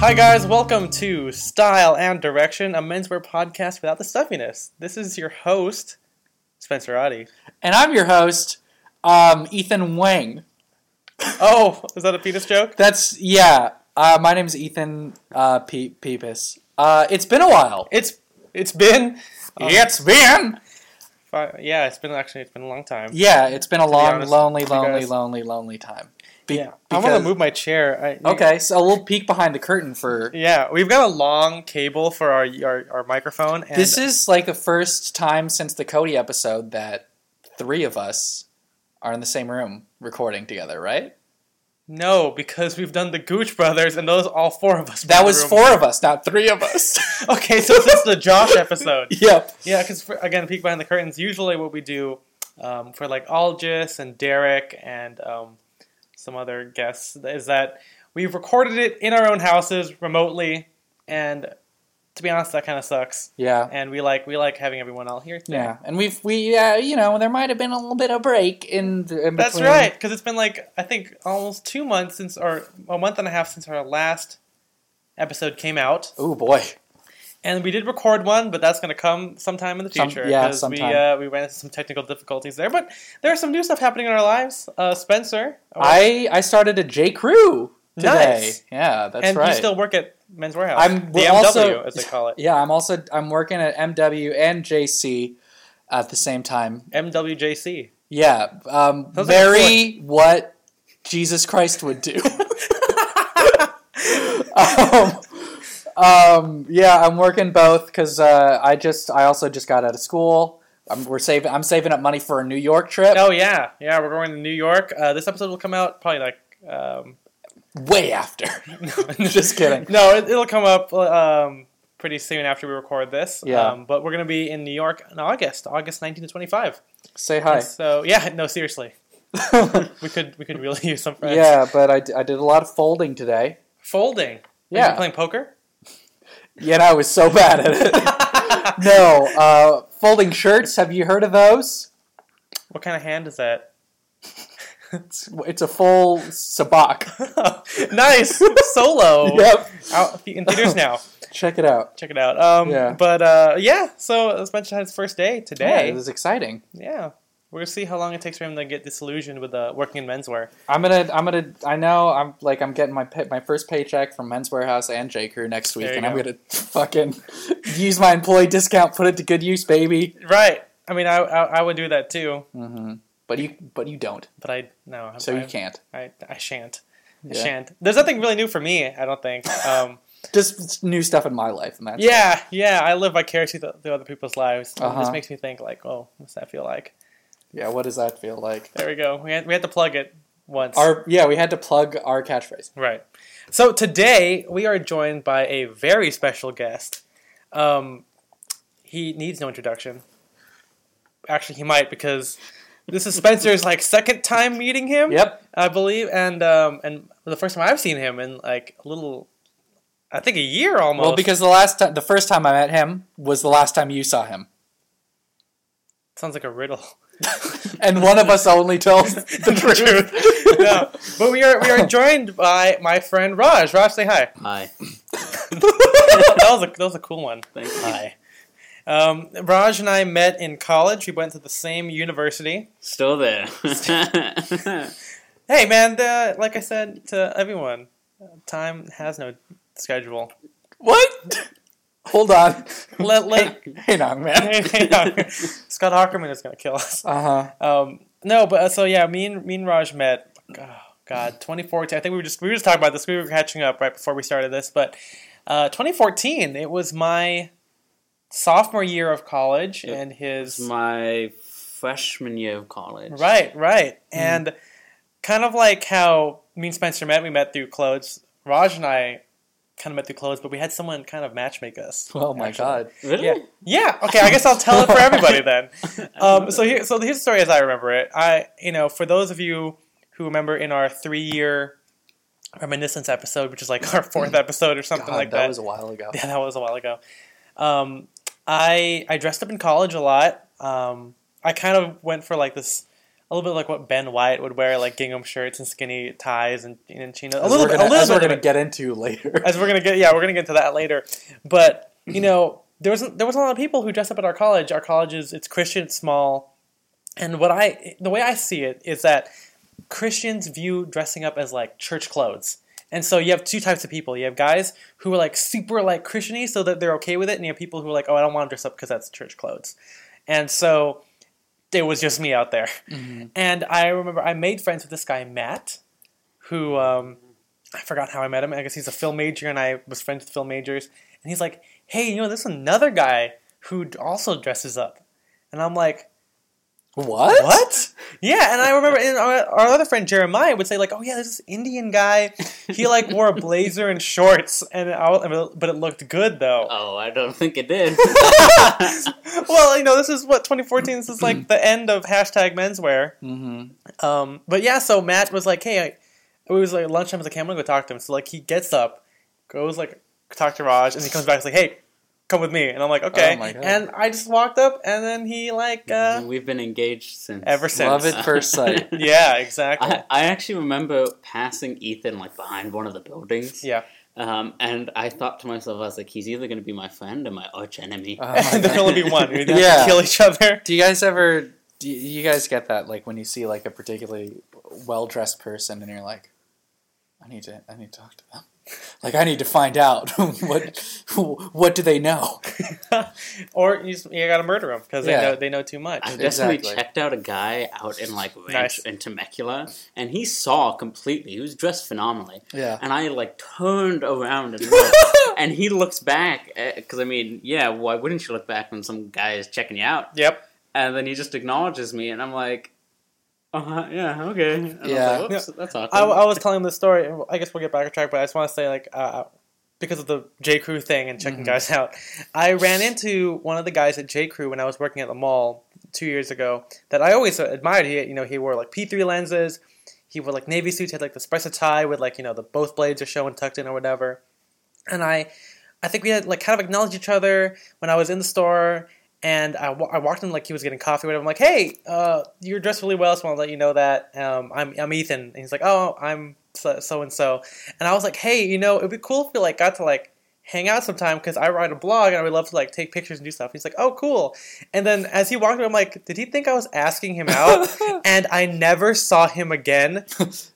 Hi, guys, welcome to Style and Direction, a menswear podcast without the stuffiness. This is your host, Spencer Oddie. And I'm your host, um, Ethan Wong. Oh, is that a penis joke? That's, yeah. Uh, my name's Ethan uh, Pe- Peepus. Uh, it's been a while. It's it's been um, it's been. yeah, it's been actually it's been a long time. Yeah, it's been a long, honest lonely, lonely, lonely, lonely time. Be- yeah, I want to move my chair. I, Okay, so a little peek behind the curtain for. Yeah, we've got a long cable for our our, our microphone. And This is like the first time since the Cody episode that three of us are in the same room recording together, right? no because we've done the Gooch Brothers, and those all four of us. That was four of us, not three of us. Okay, so this is the Josh episode. yep. Yeah, because again, peek behind the curtains. Usually, what we do um, for like Algis and Derek and um, some other guests is that we've recorded it in our own houses remotely, and to be honest, that kind of sucks. Yeah. And we like we like having everyone all here. Yeah, and we've we uh, you know there might have been a little bit of a break in, the, in That's right, because it's been like I think almost two months since, or a month and a half since our last episode came out, Oh boy, and we did record one, but that's going to come sometime in the Some- future. yeah, we sometime. uh, we ran into some technical difficulties there, but there's some new stuff happening in our lives. Uh, Spencer, I I started a J Crew today. Nice. Yeah, that's and right. you still work at Men's Wearhouse. I'm- the MW, also- as they call it. yeah, I'm also I'm working at MW and JC at the same time. MWJC. Yeah, um, Sounds like very what Jesus Christ would do. um, um, yeah, I'm working both because uh, I just I also just got out of school. I'm, we're saving. I'm saving up money for a New York trip. Oh yeah, yeah. We're going to New York. Uh, this episode will come out probably like. Um, Way after. just kidding. No, it, it'll come up um, pretty soon after we record this. Yeah. Um, but we're going to be in New York in August, August 19 to 25. Say hi. So yeah, no, seriously, we could we could really use some friends. yeah, but I, d- I did a lot of folding today. Folding. Yeah. playing poker? Yet I was so bad at it. no, uh, folding shirts. Have you heard of those? What kind of hand is that? It's, it's a full sabacc. nice solo. Yep. Out in theaters now. Check it out. Check it out. Um, Yeah. But uh, yeah, so Spencer had his first day today. Yeah, it was exciting. Yeah. We're gonna see how long it takes for him to get disillusioned with uh, working in menswear. I'm gonna, I'm gonna, I know, I'm like, I'm getting my pay, my first paycheck from Men's Wearhouse and J Crew next week, and I'm gonna fucking use my employee discount, put it to good use, baby. Right. I mean, I, I, I would do that too, Mm-hmm. But you, but you don't, but I no. so I, you can't. I, I shan't. I Yeah. shan't. There's nothing really new for me. I don't think. Um, Just new stuff in my life, and that's yeah, yeah. I live vicariously through, through other people's lives. It Uh-huh. just makes me think like, oh, what's that feel like? Yeah. What does that feel like? There we go. We had we had to plug it once. Our yeah, we had to plug our catchphrase. Right. So today we are joined by a very special guest. Um, he needs no introduction. Actually, he might because this is Spencer's like second time meeting him. Yep. I believe, and um, and the first time I've seen him in like a little, I think a year almost. Well, because the last time, the first time I met him was the last time you saw him, sounds like a riddle. and one of us only tells the truth. no, but we are we are joined by my friend Raj. Raj, say hi. Hi. that was a that was a cool one. Thank you. Hi. Um, Raj and I met in college. We went to the same university. Still there. Hey, man! The, like I said to everyone, uh, time has no schedule. What? Hold on. Let let Hang on, man. Scott Harkerman is gonna kill us. Uh huh. Um, no, but uh, so yeah, me and me and Raj met. Oh God, 2014. I think we were just we were just talking about this. We were catching up right before we started this, but uh, 2014. It was my sophomore year of college, Yep. and his My freshman year of college. Right, right. And kind of like how me and Spencer met, we met through clothes. Raj and I kind of met through clothes, but we had someone kind of matchmake us. Oh my actually. god. Really? Yeah. Yeah. Okay. I guess I'll tell it for everybody then. Um, so here, so here's the story as I remember it. I, you know, for those of you who remember in our three-year reminiscence episode, which is like our fourth episode or something God, like that that. was a while ago. Yeah, that was a while ago. Um, I I dressed up in college a lot. Um, I kind of went for like this a little bit like what Ben Wyatt would wear, like gingham shirts and skinny ties and, and chinos. A little bit, gonna, a little as we're gonna get into later. as we're gonna get yeah we're gonna get into that later. But you know there was there was a lot of people who dress up at our college. Our college is it's christian it's small. And what i the way i see it is that christians view dressing up as like church clothes. And so you have two types of people. You have guys who are like super like christiany so that they're okay with it and you have people who are like oh i don't want to dress up because that's church clothes. And so it was just me out there and i remember i made friends with this guy matt who um, I forgot how I met him. I guess he's a film major, and I was friends with film majors. And he's like, "Hey, you know, there's another guy who also dresses up," and I'm like, What? "What?" Yeah, and I remember and our, our other friend Jeremiah would say like, "Oh yeah, there's this Indian guy. He like wore a blazer and shorts, and I, but it looked good though." Oh, I don't think it did. well, you know, this is what 2014. This is like the end of hashtag menswear. Mm-hmm. Um, but yeah, so Matt was like, "Hey, I, it was like lunchtime." I was like, hey, "I'm gonna go talk to him." So like, he gets up, goes like talk to Raj, and he comes back. He's like, "Hey, come with me." And I'm like, "Okay." Oh my God. and I just walked up, and then he like, uh, We've been engaged since. ever since. Love at first sight. yeah, exactly. I, I actually remember passing Ethan like behind one of the buildings. yeah, Um, and I thought to myself, I was like, he's either going to be my friend or my arch enemy. Oh my there can only be one. We have Yeah. to kill each other. Do you guys ever? Do you, you guys get that? Like when you see like a particularly well dressed person, and you're like, I need to, I need to talk to them. Like I need to find out what, what do they know? or you, you gotta murder them because Yeah. they know they know too much. I definitely Exactly. checked out a guy out in like ranch Nice. in Temecula, and he saw completely. He was dressed phenomenally, Yeah. and I like turned around and looked, and he looks back eh, because I mean, yeah, why wouldn't you look back when some guy is checking you out? Yep. And then he just acknowledges me, and I'm like, uh yeah, okay. And I was Yeah. like, that's awkward. I, I was telling him the story. I guess we'll get back on track, but I just want to say, like, uh, because of the J. Crew thing and checking Mhm. guys out, I ran into one of the guys at J. Crew when I was working at the mall two years ago that I always admired. He, you know, he wore like P3 lenses. He wore like navy suits. He had like the espresso tie with like you know the both blades are showing tucked in or whatever. And I, I think we had like kind of acknowledged each other when I was in the store. And I, I walked in like he was getting coffee. or Whatever. I'm like, hey, uh, you're dressed really well. So I want to let you know that um, I'm I'm Ethan. And he's like, oh, I'm so and so. And I was like, hey, you know, it'd be cool if we like got to like hang out sometime because I write a blog and I would love to like take pictures and do stuff. He's like, oh, cool. And then as he walked away, I'm like, did he think I was asking him out? and I never saw him again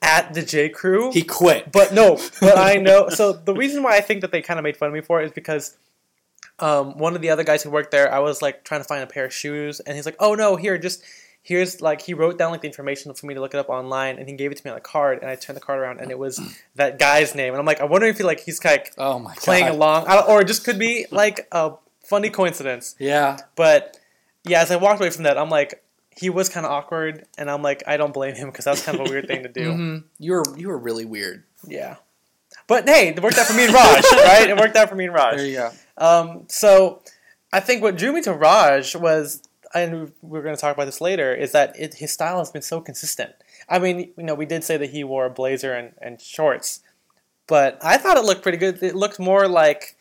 at the J Crew. He quit. But no, but I know. So the reason why I think that they kind of made fun of me for it is because um, one of the other guys who worked there, I was like trying to find a pair of shoes, and he's like, "Oh no, here, just here's like he wrote down like the information for me to look it up online, and he gave it to me on a card, and I turned the card around, and it was that guy's name, and I'm like, I wonder if he like he's like oh my playing god. along, I don't, or it just could be like a funny coincidence. Yeah. But yeah, as I walked away from that, I'm like, he was kind of awkward, and I'm like, I don't blame him because that's kind of a weird thing to do. Mhm. You were you were really weird. Yeah. But hey, it worked out for me and Raj, right? It worked out for me and Raj. There you go. Um, so I think what drew me to Raj was, and we're going to talk about this later, is that it, his style has been so consistent. I mean, you know, we did say that he wore a blazer and, and shorts, but I thought it looked pretty good. It looked more like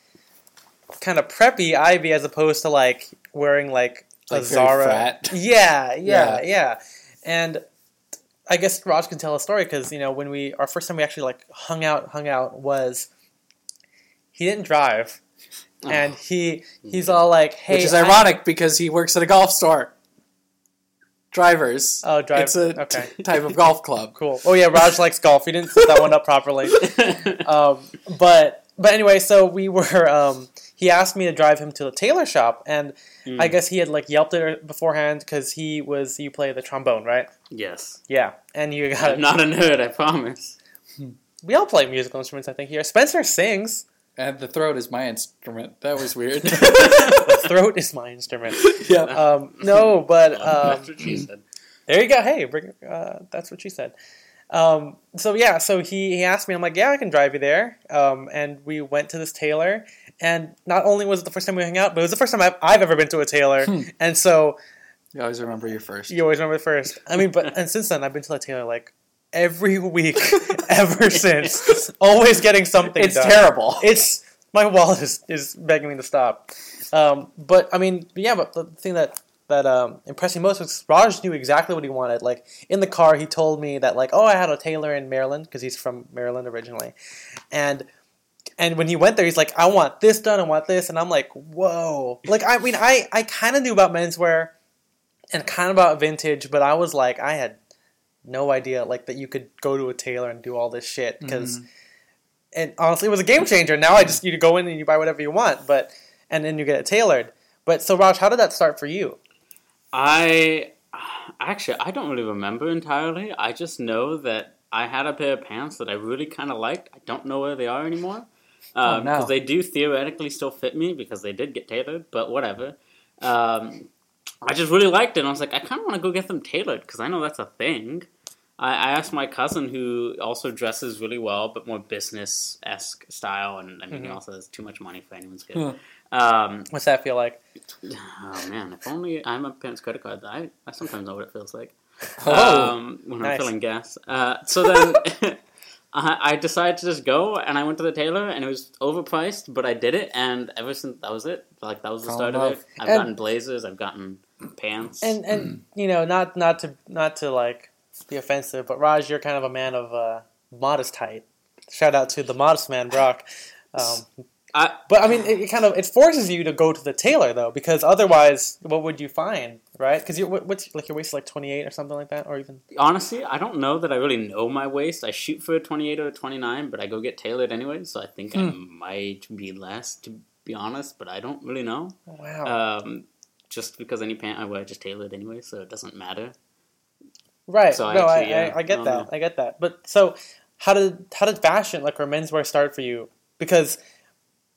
kind of preppy Ivy as opposed to like wearing like a Like Zara. Yeah, yeah, Yeah. yeah, And I guess Raj can tell a story because you know when we our first time we actually like hung out hung out was he didn't drive. And he he's all like hey Which is I- ironic because he works at a golf store. Drivers. oh drive It's a okay t- type of golf club. cool oh yeah Raj likes golf he didn't set that one up properly um, but but anyway so we were um, he asked me to drive him to the tailor shop and Mm. I guess he had like yelped it beforehand because he was you play the trombone right yes. yeah and you got I'm not a nerd, I promise. we all play musical instruments I think here Spencer sings And the throat is my instrument. That was weird. the throat is my instrument yeah. um, no but um, That's what she said. There you go. Hey, bring, uh, that's what she said. Um, so yeah, so he, he asked me. I'm like, yeah, I can drive you there. Um, and we went to this tailor, and not only was it the first time we hung out, but it was the first time I've, I've ever been to a tailor. Hmm. and so You always remember your first. you always remember the first. I mean, but and since then I've been to the tailor like every week ever since. Always getting something. It's done. terrible. It's my wallet is, is begging me to stop. Um, but I mean, yeah. But the thing that that um, impressed me most was Raj knew exactly what he wanted. Like in the car, he told me that like, oh, I had a tailor in Maryland because he's from Maryland originally, and and when he went there, he's like, I want this done, I want this, and I'm like, whoa. Like I mean, I I kind of knew about menswear and kind of about vintage, but I was like, I had no idea like that you could go to a tailor and do all this shit because. And honestly, it was a game changer. Now I just you go in and you buy whatever you want, but and then you get it tailored. But so Raj, how did that start for you? I actually I don't really remember entirely. I just know that I had a pair of pants that I really kind of liked. I don't know where they are anymore Oh, because no. they do theoretically still fit me because they did get tailored. But whatever. Um, I just really liked it. and I was like, I kind of want to go get them tailored because I know that's a thing. I, I asked my cousin, who also dresses really well, but more business esque style, and I mean, he Mhm. also has too much money for anyone's good. Um, What's that feel like? Oh man, if only I have my parents' credit card. I, I sometimes know what it feels like Oh, um, when nice. I'm filling gas. Uh, so then I, I decided to just go, and I went to the tailor, and it was overpriced, but I did it, and ever since that was it. Like that was the start of it. I've And- gotten blazers, I've gotten pants. And and you know, not not to not to like be offensive, but Raj, you're kind of a man of uh, modest height. Shout out to the modest man, Brock. Um, I- but I mean, it, it kind of it forces you to go to the tailor though, because otherwise, what would you find, right? Because you what, what's like your waist is like 28 or something like that, or even honestly, I don't know that I really know my waist. I shoot for a 28 or a 29, but I go get tailored anyway, so I think I might be less, to be honest, but I don't really know. wow, Um, just because any pant I wear just tailored anyway, so it doesn't matter. Right? so I no, actually, I, yeah, I, I get that, know. I get that. But so, how did how did fashion like or menswear start for you? Because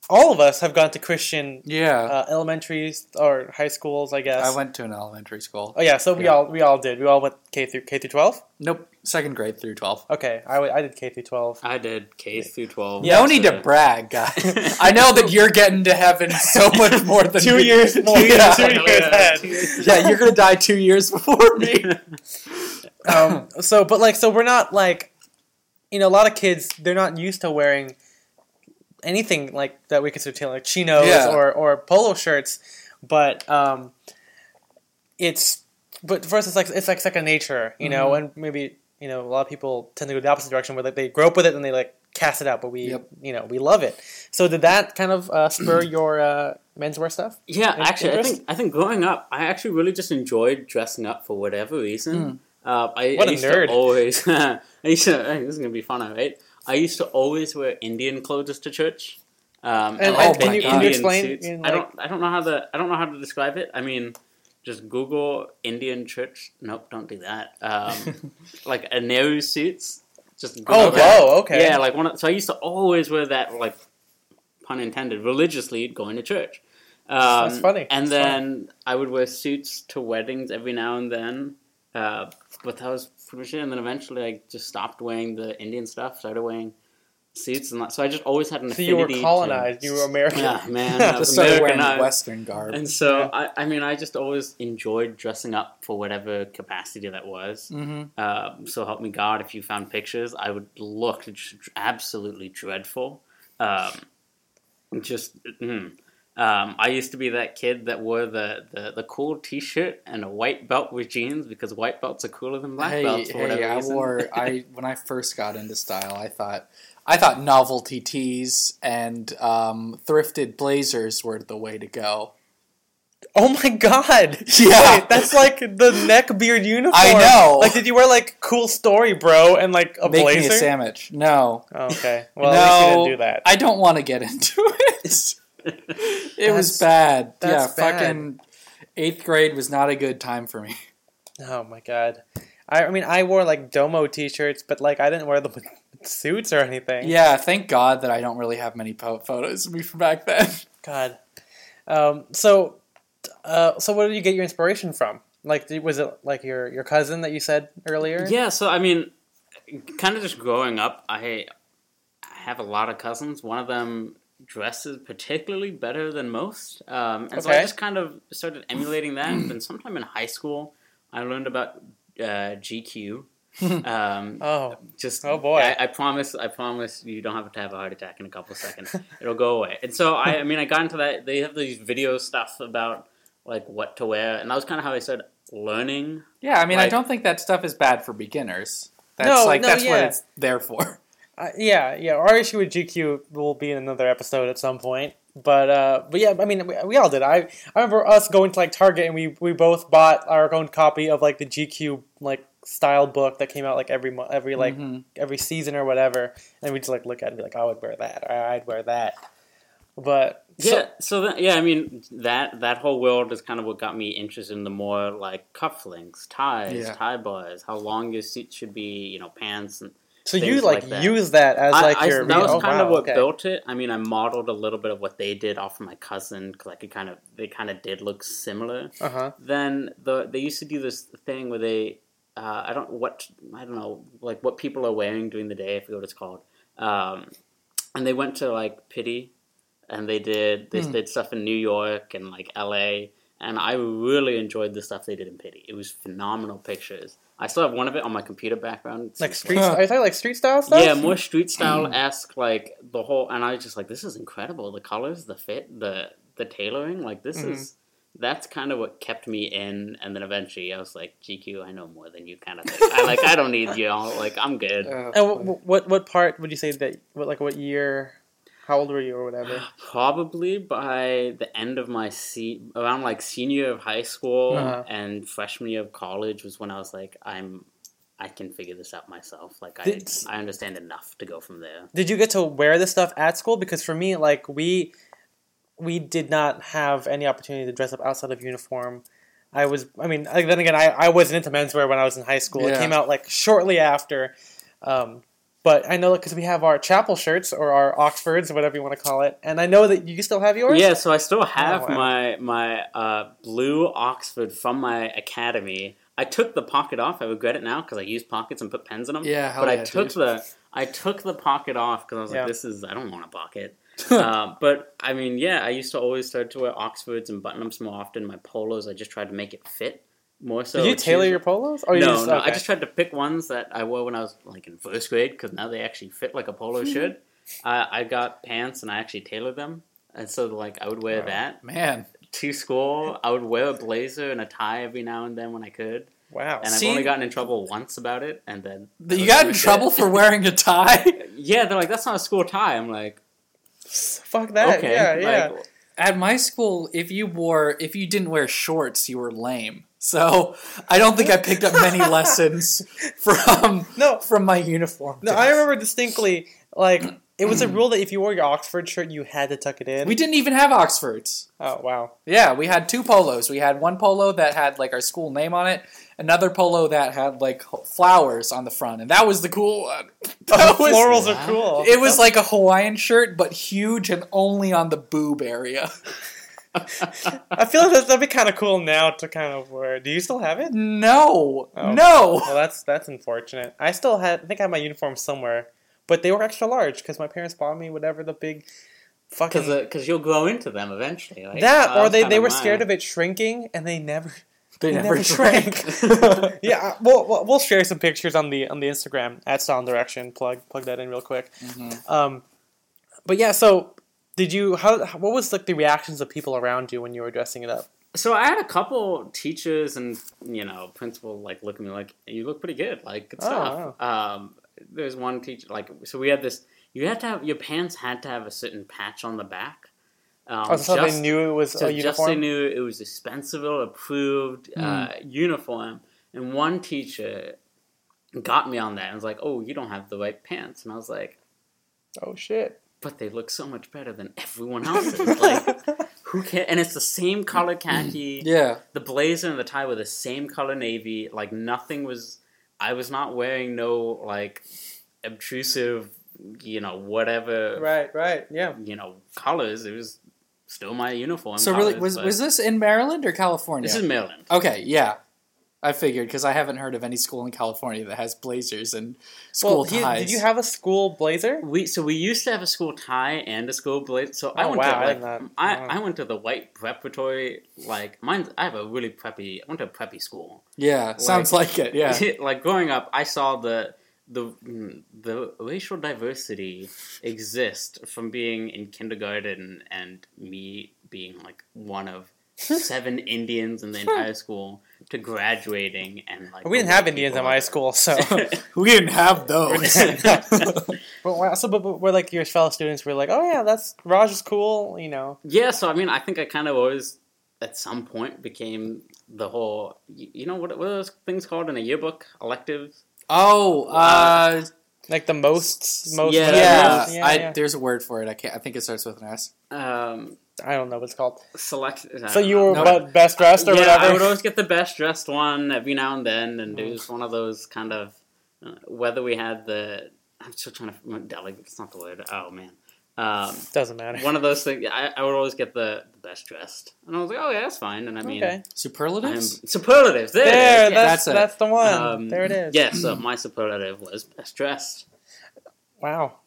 all of us have gone to Christian yeah. uh, elementaries or high schools, I guess. I went to an elementary school. Oh yeah, so we Yeah. all we all did. We all went K through K through twelve. Nope, second grade through twelve. Okay, I, I did K through twelve. I did K through 12. Yeah, no need to brag, guys. I know that you're getting to heaven so much more than Two me. years more, Yeah. two years ahead. yeah, you're gonna die two years before me. Um, so, but like, so we're not like, you know, a lot of kids they're not used to wearing anything like that we consider tailor, like chinos Yeah. or or polo shirts. But um, it's but for us it's like it's like second nature, you know, and maybe you know a lot of people tend to go the opposite direction where like they grow up with it and they like cast it out, but we Yep. you know we love it. So did that kind of uh, spur your uh, menswear stuff? Yeah, In- actually, I think I think growing up, I actually really just enjoyed dressing up for whatever reason. Uh, I, What I a used nerd. to always. I used to. This is gonna be fun, right? I used to always wear Indian clothes to church. Um, And- Oh and my can you, can you Indian explain? suits. in, I don't. I don't know how to. I don't know how to describe it. I mean, just Google Indian church. Nope, don't do that. Um, like a Nehru suits. Just Google Oh, that. whoa, okay. Yeah, like one. Of, so I used to always wear that, like pun intended, religiously going to church. Um, That's funny. And That's then I would wear suits to weddings every now and then. Uh, but that was pretty much it. And then eventually, I just stopped wearing the Indian stuff. Started wearing suits, and that, so I just always had an So you were affinity to- colonized. You were American. yeah, man. I was wearing Western garb. And so, Yeah. I, I mean, I just always enjoyed dressing up for whatever capacity that was. hmm Um, so help me God, if you found pictures, I would look just absolutely dreadful. Um, just, mm. Um, I used to be that kid that wore the, the, the cool T-shirt and a white belt with jeans because white belts are cooler than black Hey, belts for whatever I reason. wore I when I first got into style, I thought I thought novelty tees and um, thrifted blazers were the way to go. Oh my god! Yeah. Wait, that's like the neck beard uniform. I know. Like, did you wear like cool story, bro, and like a Make blazer? me a sandwich. No, Oh, okay. Well, at least you no, didn't do that. I don't want to get into it. It was bad. that's yeah, bad. fucking eighth grade was not a good time for me. Oh my god. I, I mean, I wore like domo t-shirts, but like I didn't wear them with suits or anything. Yeah, thank God that I don't really have many po- photos of me from back then. God. Um, so, uh, so what did you get your inspiration from? Like, was it like your your cousin that you said earlier? Yeah, so I mean, kind of just growing up, I I have a lot of cousins. One of them dresses particularly better than most, um, and so I just kind of started emulating that. and then sometime in high school, I learned about uh, GQ. um, Oh, just Oh, boy. I, I promise. I promise you don't have to have a heart attack in a couple seconds. It'll go away. And so I, I mean, I got into that. They have these video stuff about like what to wear, and that was kind of how I started learning. Yeah, I mean, I don't think that stuff is bad for beginners. That's No, like no, that's what yeah. it's there for. Uh, yeah, yeah. Our issue with GQ will be in another episode at some point. But uh, but yeah, I mean, we, we all did. I I remember us going to like Target and we we both bought our own copy of like the GQ like style book that came out like every month, every like Mhm. every season or whatever, and we just like look at it and be like, I would wear that, or I'd wear that. But so- Yeah, so that, yeah, I mean that that whole world is kind of what got me interested in the more like cufflinks, ties, Yeah. tie bars, how long your suit should be, you know, pants and so you like, like that. use that as I- like I- your that was oh, kind wow, of what okay. built it. I mean, I modeled a little bit of what they did off of my cousin because I could kind of they kind of did look similar. Uh huh. Then the they used to do this thing where they uh, I don't what I don't know like what people are wearing during the day. I forget what it's called. Um, and they went to like Pitti, and they did they Hmm. did stuff in New York and like L.A. And I really enjoyed the stuff they did in Pitti. It was phenomenal pictures. I still have one of it on my computer background. It's Like just, street, are you talking like street style stuff? yeah, more street style esque, like the whole. And I was just like, this is incredible. The colors, the fit, the the tailoring. Like this Mhm. is that's kind of what kept me in. And then eventually, I was like, GQ, I know more than you, kind of thing. I like, I don't need you. all Like, I'm good. Uh, And what, what what part would you say that what like what year? How old were you or whatever? Probably by the end of my se- around like senior year of high school Uh-huh. and freshman year of college was when I was like, I'm. I can figure this out myself. Like I, Did- I understand enough to go from there. Did you get to wear this stuff at school? Because for me, like we we did not have any opportunity to dress up outside of uniform. I was, I mean, then again, I, I wasn't into menswear when I was in high school. It came out like shortly after. Um, but I know because we have our chapel shirts or our Oxfords, or whatever you want to call it, and I know that you still have yours. Yeah, so I still have Oh, wow. my my uh, blue Oxford from my academy. I took the pocket off. I regret it now because I used pockets and put pens in them. Yeah, but I took dude. the I took the pocket off because I was Yeah. like, this is I don't want a pocket. uh, but I mean, yeah, I used to always start to wear Oxfords and button ups more often. My polos, I just tried to make it fit more so. Did you tailor usually- your polos? Or you no, just, no. I just tried to pick ones that I wore when I was like in first grade because now they actually fit like a polo should. Uh, I got pants and I actually tailored them, and so like I would wear Wow. that man, to school. I would wear a blazer and a tie every now and then when I could, wow. and See- I've only gotten in trouble once about it, and then you got in trouble for wearing a tie. Yeah, they're like, "That's not a school tie." I'm like, Fuck that. "Okay." Yeah, yeah. Like, At my school, if you wore if you didn't wear shorts, you were lame. So I don't think I picked up many lessons from no, from my uniform. no. days. I remember distinctly, like it was a rule that if you wore your Oxford shirt, you had to tuck it in. We didn't even have Oxfords. oh wow. Yeah, we had two polos. We had one polo that had like our school name on it, another polo that had like flowers on the front, and that was the cool one. That the was- florals Wow. are cool. It was like a Hawaiian shirt, but huge and only on the boob area. I feel like that- that'd be kind of cool now to kind of wear. Do you still have it? No, Oh. no. Well, that's that's unfortunate. I still had. I think I have my uniform somewhere, but they were extra large because my parents bought me whatever the big fucking because because you'll grow into them eventually. Like, that, or they, they were mine. scared of it shrinking, and they never They, they never, never drank. shrank. yeah, we'll, we'll we'll share some pictures on the on the Instagram at Style and Direction. Plug plug that in real quick. Mhm. Um, but yeah, so did you? How what was like the reactions of people around you when you were dressing it up? So I had a couple teachers and you know principal like look at me like you look pretty good like good Oh, stuff. Um, there's one teacher like so we had this you had to have your pants had to have a certain patch on the back. Um, Oh, so just- they knew it was so a just they knew it was dispensable, approved uh, uniform. And one teacher got me on that and was like, "Oh, you don't have the right pants," and I was like, oh shit! "But they look so much better than everyone else's." like, who can? And it's the same color khaki. Yeah. The blazer and the tie were the same color navy. Like nothing was. I was not wearing no like obtrusive, you know, whatever right, right, yeah. you know colors. It was still my uniform. So really, was was this in Maryland or California? This is Maryland. okay. Yeah, I figured because I haven't heard of any school in California that has blazers and school Well, he- ties. did you have a school blazer? We so we used to have a school tie and a school blazer. So I Oh, went wow, to like did not- I, wow. I went to the white preparatory like mine. I have a really preppy. I went to a preppy school. Yeah, sounds like it. Yeah. like growing up, I saw the the mm, the racial diversity exist from being in kindergarten and me being like one of seven Indians in the entire school to graduating and like we didn't have Indians in my are- school, so. We didn't have those. but wow, so, but, but we're like your fellow students. We're like, oh yeah, that's Raj is cool, you know. Yeah, so I mean, I think I kind of always, at some point, became the whole. You you know what? What are those things called in a yearbook? Electives. oh, uh, Like the most, most. Yeah, yeah. yeah, I, yeah. There's a word for it. I can't. I think it starts with an S. Um, I don't know what it's called. select. So you know. were No. best dressed or yeah, whatever. I would always get the best dressed one every now and then, and it was one of those kind of uh, whether we had the. I'm still trying to delegate. It's not the word. Oh man. Um, Doesn't matter. one of those things. I, I would always get the, the best dressed, and I was like, oh yeah, that's fine. And I mean, okay. I'm, Superlatives. superlatives. There, There, it is, yeah. that's That's it. that's the one. Um, there it is. Yeah, so my superlative was best dressed. Wow.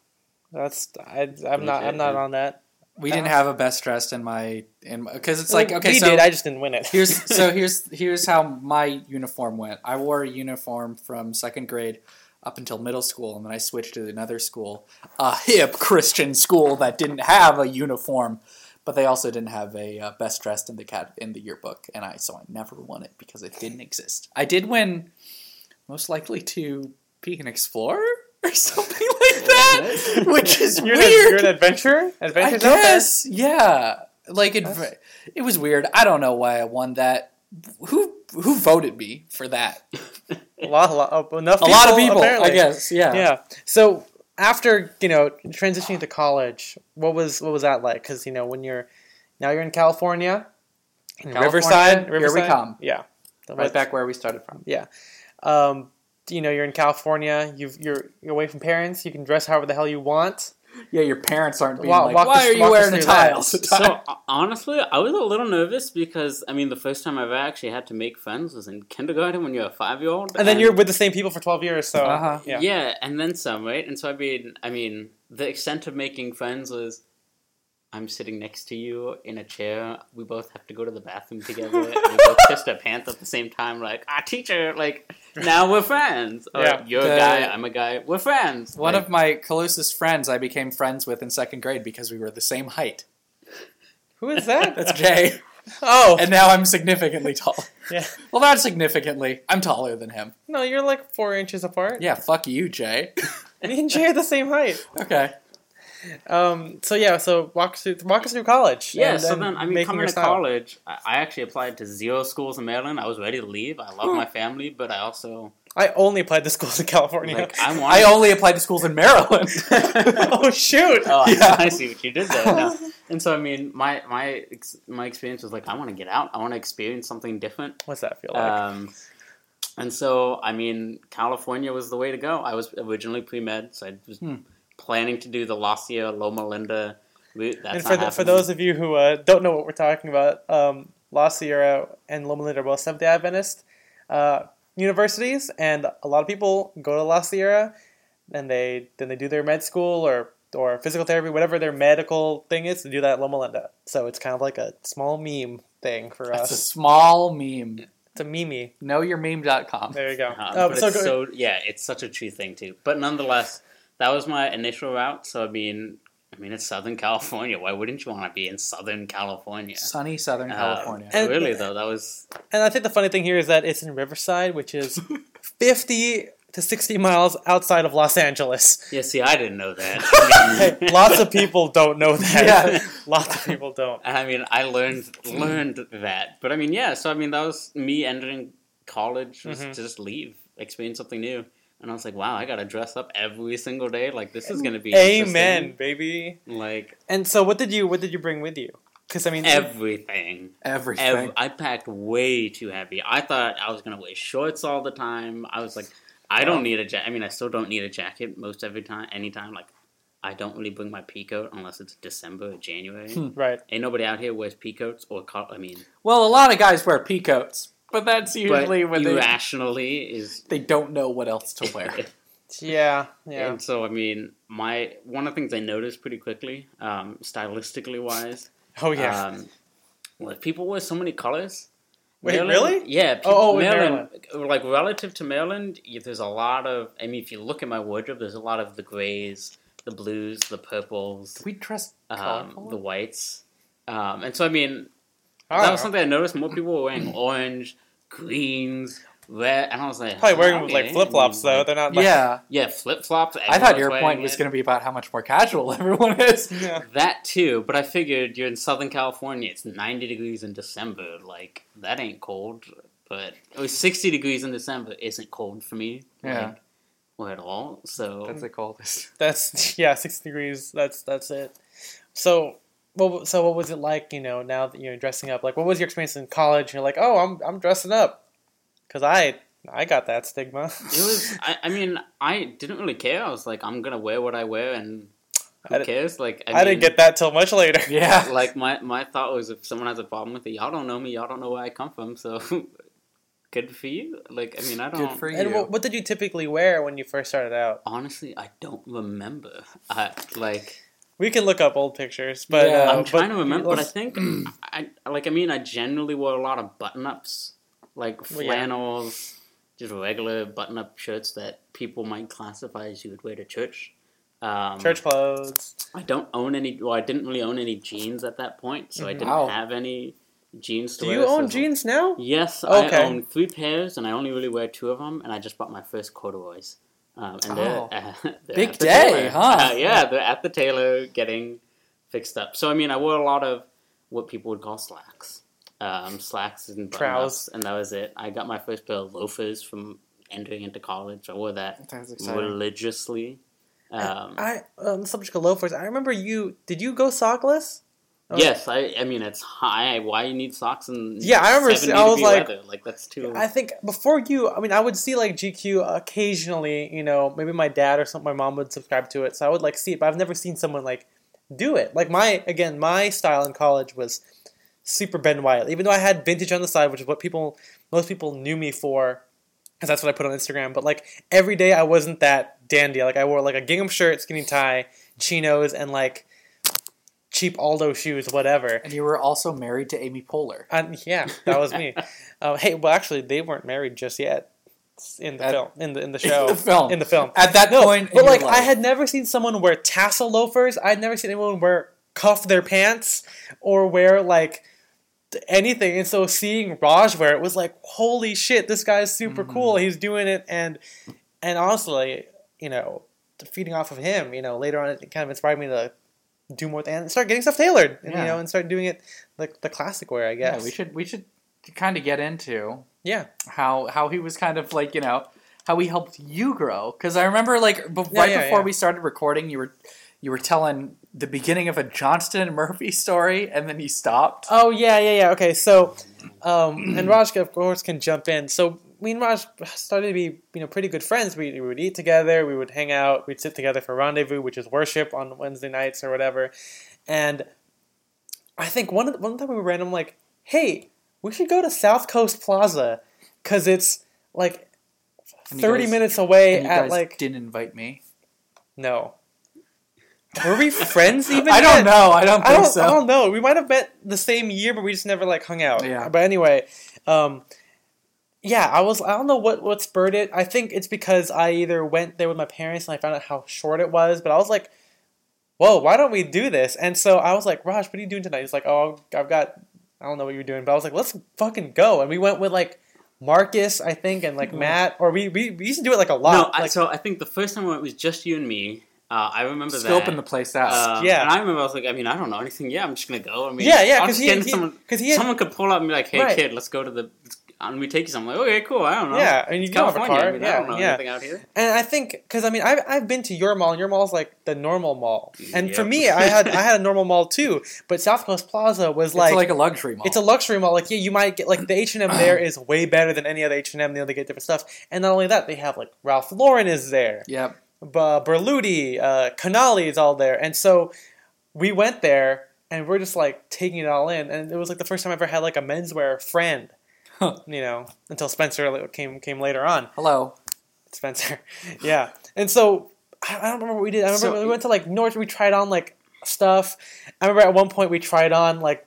That's I, I'm not I'm not on that. We didn't have a best dressed in my in because it's like okay we so did. I just didn't win it. here's so here's here's how my uniform went. I wore a uniform from second grade up until middle school, and then I switched to another school, a hip Christian school that didn't have a uniform, but they also didn't have a uh, best dressed in the cat in the yearbook, and I so I never won it because it didn't exist. I did win, most likely to Peek and explorer or something like that, which is you're, weird. An, you're an adventurer. I Adventures out there? guess, yeah. Like it, That's- it was weird. I don't know why I won that. Who who voted me for that? A lot, a lot, oh, enough. A lot of people, apparently. I guess. Yeah. Yeah. So after you know transitioning to college, what was what was that like? Because you know when you're now you're in California, in California, Riverside, here we Riverside. come. Yeah. Right back where we started from. Yeah. Um, you know you're in California. You've, you're you're away from parents. You can dress however the hell you want. Yeah, your parents aren't being Wa- like, walk "Why us- are you wearing a through that." tile?" So honestly, I was a little nervous because I mean, the first time I ever actually had to make friends was in kindergarten when you're a five year old, And then you're with the same people for twelve years. So Uh-huh. yeah. yeah. and then some, right? And so I mean, I mean, the extent of making friends was. I'm sitting next to you in a chair. We both have to go to the bathroom together. and we both pissed our pants at the same time. Like, ah, teacher, like, now we're friends. Or, Yeah. you're The- a guy, I'm a guy. We're friends. One Like, of my closest friends I became friends with in second grade because we were the same height. Who is that? That's Jay. oh, and now I'm significantly tall. yeah. Well, not significantly. I'm taller than him. No, you're like four inches apart. Yeah, fuck you, Jay. Me and Jay are the same height. okay. Um. So yeah. So walk us through walk us through college. Yeah, and- so then I mean, coming to style. college, I I actually applied to zero schools in Maryland. I was ready to leave. I love my family, but I also I only applied to schools in California. like I I only applied to schools in Maryland. oh shoot! oh, I- Yeah. I see what you did there. No. And so I mean, my my ex- my experience was like, I want to get out. I want to experience something different. What's that feel like? Um, and so I mean, California was the way to go. I was originally pre med, so I was Hmm. Planning to do the La Sierra Loma Linda route. That's and for the, for those of you who uh, don't know what we're talking about, um, La Sierra and Loma Linda are both Seventh Day Adventist uh, universities, and a lot of people go to La Sierra, and they then they do their med school or or physical therapy, whatever their medical thing is, to do that at Loma Linda. So it's kind of like a small meme thing for us. That's a small meme. It's a meme. Knowyourmeme.com. There you go. Uh, Uh, but so it's go- so yeah, it's such a true thing too. But nonetheless, that was my initial route. So I mean, I mean, it's Southern California. Why wouldn't you want to be in Southern California? Sunny Southern Um, California. And- really though, that was And I think the funny thing here is that it's in Riverside, which is 50 to 60 miles outside of Los Angeles. yeah. See, I didn't know that. Hey, lots of people don't know that. Yeah. lots of people don't. I mean, I learned learned that. But I mean, yeah. So I mean, that was me entering college was Mhm. to just leave, experience something new. And I was like, wow, I gotta dress up every single day. Like this is gonna be Amen, baby. Like And so, what did you what did you bring with you? Because I mean, everything. Everything. Ev- I packed way too heavy. I thought I was gonna wear shorts all the time. I was like, I don't need a jacket. I mean, I still don't need a jacket most every time. Anytime, like, I don't really bring my pea coat unless it's December or January. Hmm. right? Ain't nobody out here wears pea coats or co- I mean, well, a lot of guys wear peacoats, but that's usually but when they, irrationally is. they don't know what else to wear. Yeah, yeah. And so, I mean, my one of the things I noticed pretty quickly, um, stylistically wise, Oh yeah. um, was people wear so many colors. Wait, Maryland- really? Yeah. People, Oh, oh, in Maryland, like relative to Maryland, y- there's a lot of. I mean, if you look at my wardrobe, there's a lot of the grays, the blues, the purples, we dress um, the whites, um, and so I mean, I that don't was something I noticed. More people were wearing orange, greens, red, and I was like, Probably wearing with like flip flops though. mean, They're not. Like, yeah. yeah, flip flops. I thought your point was going to be about how much more casual everyone is. Yeah. That too, but I figured you're in Southern California. It's 90 degrees in December. Like that ain't cold. But it was 60 degrees in December. Isn't cold for me. Yeah. Like, or at all. So That's the coldest. That's yeah, sixty degrees. That's that's it. So. Well, so what was it like? You know, now that you're dressing up, like, what was your experience in college? You're like, oh, I'm I'm dressing up, because I I got that stigma. it was. I, I mean, I didn't really care. I was like, I'm gonna wear what I wear, and who I cares? Like I, I, didn't get that till much later. Yeah. like my my thought was if someone has a problem with it, y'all don't know me, y'all don't know where I come from, so good for you. Like I mean, I don't. Good for you. And what, what did you typically wear when you first started out? Honestly, I don't remember. I like We can look up old pictures, but Yeah. uh, I'm trying but to remember, but I think I like. I mean, I generally wore a lot of button ups, like Well, yeah. flannels, just regular button up shirts that people might classify as you would wear to church. Um, church clothes. I don't own any. Well, I didn't really own any jeans at that point, so I Mhm. didn't Wow. have any jeans to Do wear. you own so- jeans now? Yes, Okay. I own three pairs, and I only really wear two of them. And I just bought my first corduroys. Um, and they're, Oh. uh, they're Big the day, huh? Uh, yeah, they're at the tailor getting fixed up. So I mean, I wore a lot of what people would call slacks, um, slacks and Trows. and that was it. I got my first pair of loafers from entering into college. I wore that religiously. Um, I on the subject of loafers. I remember you. Did you go sockless? Oh. Yes, I. I mean, it's high. Why you need socks and Yeah, I remember 70 I was like- weather? like that's too. I think before you, I mean, I would see like GQ occasionally. You know, maybe my dad or something. My mom would subscribe to it, so I would like see it. But I've never seen someone like do it. Like my again, my style in college was super Ben Wyatt. Even though I had vintage on the side, which is what people most people knew me for, because that's what I put on Instagram. But like every day, I wasn't that dandy. Like I wore like a gingham shirt, skinny tie, chinos, and like cheap Aldo shoes, whatever. And you were also married to Amy Poehler. And yeah, that was me. Uh, hey, well, actually, they weren't married just yet. In the At- film, in the in the show, the film. in the film. At that No, point, in but like I had never seen someone wear tassel loafers. I'd never seen anyone wear cuff their pants or wear like anything. And so seeing Raj wear it was like, holy shit, this guy's super Mhm. cool. He's doing it, and and honestly, you know, feeding off of him, you know, later on it kind of inspired me to do more and start getting stuff tailored, and, Yeah. you know, and start doing it like the classic wear, I guess. Yeah, we should we should kind of get into Yeah. how how he was kind of like you know how he helped you grow because I remember like be- Yeah, right yeah, before we started recording you were you were telling the beginning of a Johnston and Murphy story and then he stopped. Oh yeah, yeah, yeah. Okay, so um, and Rajka of course can jump in. So me and Raj started to be you know pretty good friends. We, we would eat together, we would hang out, we'd sit together for rendezvous, which is worship on Wednesday nights or whatever. And I think one one time we were random like, hey, we should go to South Coast Plaza because it's like thirty guys- minutes away at guys like didn't invite me. no. Were we friends even? I don't know. I don't I think don't, so. I don't know. We might have met the same year, but we just never like hung out. Yeah. But anyway, um, yeah, I was. I don't know what what spurred it. I think it's because I either went there with my parents and I found out how short it was, but I was like, "Whoa, why don't we do this?" And so I was like, "Raj, what are you doing tonight?" He's like, "Oh, I've got. I don't know what you're doing," but I was like, "Let's fucking go!" And we went with like Marcus, I think, and like Matt, or we we, we used to do it like a lot. no, I, like, so I think the first time it was just you and me. Uh, I remember that. Scoping the place out. Um, Yeah. and I remember I was like, I mean, I don't know anything. Yeah, I'm just gonna go. I mean, yeah, yeah, because he, get he, someone. 'cause he had, Someone could pull up and be like, "Hey, Right. kid, let's go to the." And we take you somewhere. Like, okay, cool. I don't know. yeah, and you It's don't have a car. I mean, I yeah, don't know yeah. anything out here. And I think because I mean I've, I've been to your mall and your mall is like the normal mall, and for me I had I had a normal mall too, but South Coast Plaza was like it's like, like, a luxury mall. it's a luxury mall. Like yeah, you might get like the H and M there is way better than any other H and M. You know they get different stuff, and not only that they have like Ralph Lauren is there, Yep. B- Berluti, uh, Canali is all there, and so we went there and we're just like taking it all in, and it was like the first time I ever had like a menswear friend, Huh. you know, until Spencer came came later on. Hello. Spencer. yeah. And so I don't remember what we did. I remember So- we went to like North. We tried on like stuff. I remember at one point we tried on like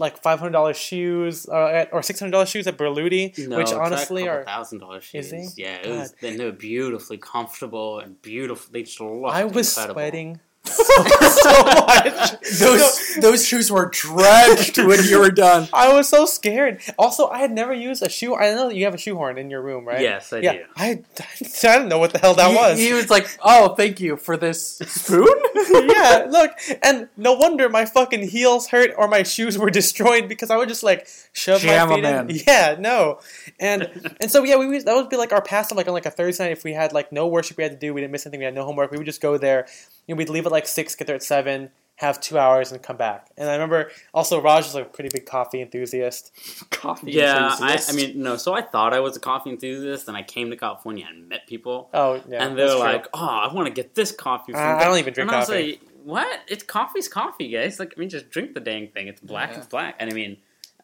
like five hundred dollars shoes uh, at, or six hundred dollars shoes at Berluti, No, which honestly like are. thousand dollars shoes. Yeah, it was. They were beautifully comfortable and beautiful. They just looked I was incredible. sweating so much. Those those shoes were drenched when you were done. I was so scared. Also, I had never used a shoe. I know that you have a shoehorn in your room, right? Yes, I yeah. do. I, I didn't know what the hell that he, was. He was like, "Oh, thank you for this spoon." yeah, look, and no wonder my fucking heels hurt or my shoes were destroyed because I would just like shove Jam my 'em feet in. in. Yeah, no, and and so yeah, we would, that would be like our pastime, like on like a Thursday night if we had like no worship we had to do, we didn't miss anything, we had no homework, we would just go there. You know, we'd leave at like six, get there at seven, have two hours, and come back. And I remember also Raj was like a pretty big coffee enthusiast. Coffee. Yeah, I, enthusiast. I mean, no. So I thought I was a coffee enthusiast, and I came to California and met people, Oh yeah, and they're that's true. like, "Oh, I want to get this coffee." From Uh, I don't even drink and I was coffee. like, "What? It's coffee's coffee, guys. Like, I mean, just drink the dang thing. It's black. Yeah. It's black." And I mean,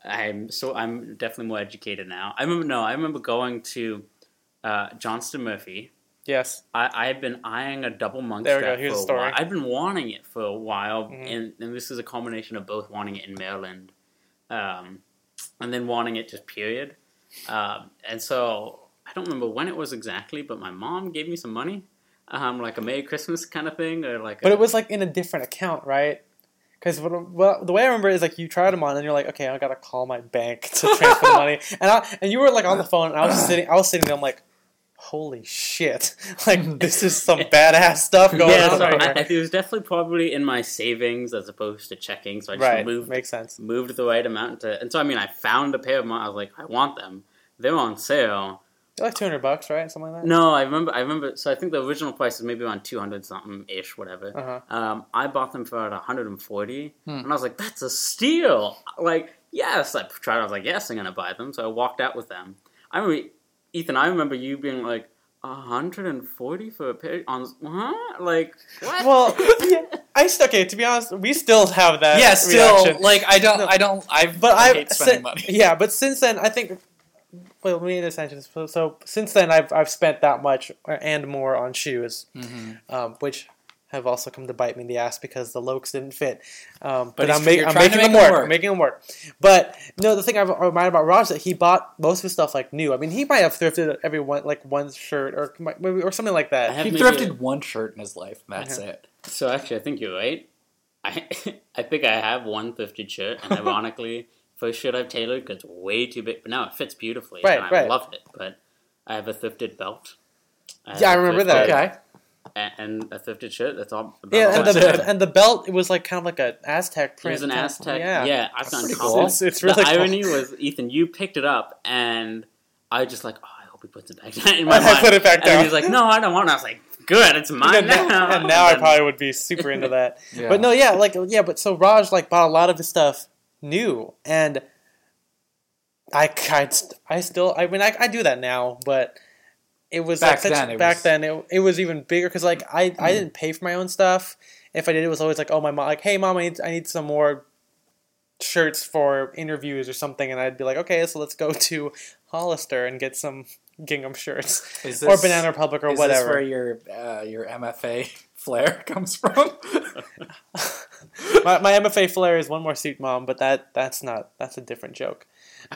I'm so I'm definitely more educated now. I remember no, I remember going to uh, Johnston Murphy. Yes, I, I had been eyeing a double monk There we go, here's for a story. while. I've been wanting it for a while, Mhm. and, and this is a combination of both wanting it in Maryland, um, and then wanting it just period. Um, and so I don't remember when it was exactly, but my mom gave me some money, um, like a Merry Christmas kind of thing, or like. but a, it was like in a different account, right? Because well, the way I remember it is like you tried them on, and you're like, okay, I gotta call my bank to transfer the money, and I, and you were like on the phone, and I was sitting, I was sitting there, I'm like, holy shit, like this is some badass stuff going yeah, on. so right I, it was definitely probably in my savings as opposed to checking. So I just right, moved makes sense. moved the right amount to, and so I mean, I found a pair of. Mon- I was like, I want them. They're on sale. They're like two hundred bucks, right? Something like that. No, I remember. I remember. So I think the original price was maybe around two hundred something ish, whatever. Uh huh. Um, I bought them for about one hundred and forty, Hmm. and I was like, "That's a steal!" Like, yes, I tried. I was like, "Yes, I'm gonna buy them." So I walked out with them. I remember, Ethan. I remember you being like, hundred and forty for a pair on huh? Like what? Well, yeah, I okay. To be honest, we still have that. yeah, still reaction. like I don't, No. I don't, I. But I hate spending sin- money. yeah, but since then, I think. Well, let me understand. So, so since then, I've I've spent that much and more on shoes, Mm-hmm. um, which have also come to bite me in the ass because the Loakes didn't fit. Um, but But I'm, make, I'm making them make work. 'em work. I'm making them work. But no, the thing I'm reminded about Raj is that he bought most of his stuff like new. I mean, he might have thrifted every one like one shirt or maybe or something like that. He thrifted a- one shirt in his life. and That's Yeah. it. So actually, I think you're right. I I think I have one thrifted shirt, and ironically, first shirt I've tailored because it's way too big, but now it fits beautifully, Right, and I right. love it. But I have a thrifted belt. have Yeah, I remember that. Okay. A- And a thrifted shirt. That's all. about Yeah, all and the and the belt it was like kind of like a Aztec print. It was an Aztec. Yeah, Yeah, I've That's gotten pretty compliments. It's, it's really the cool. irony was, Ethan, you picked it up, and I was just like, oh, I hope he puts it back down. In my I mind. put it back And down. he's like, no, I don't want it. I was like, good, it's mine and now. now, and now I probably would be super into that. Yeah. But no, yeah, like yeah, but so Raj like bought a lot of his stuff new, and I I, I still I mean I, I do that now, but it was Back like such, then, it back was- then it, it was even bigger because like I I didn't pay for my own stuff. If I did, it was always like oh my mom like hey mom I need I need some more shirts for interviews or something, and I'd be like okay so let's go to Hollister and get some gingham shirts Is or Banana Republic or is whatever. This where your uh, your MFA flair comes from? my, my MFA flair is one more suit, mom, but that that's not that's a different joke.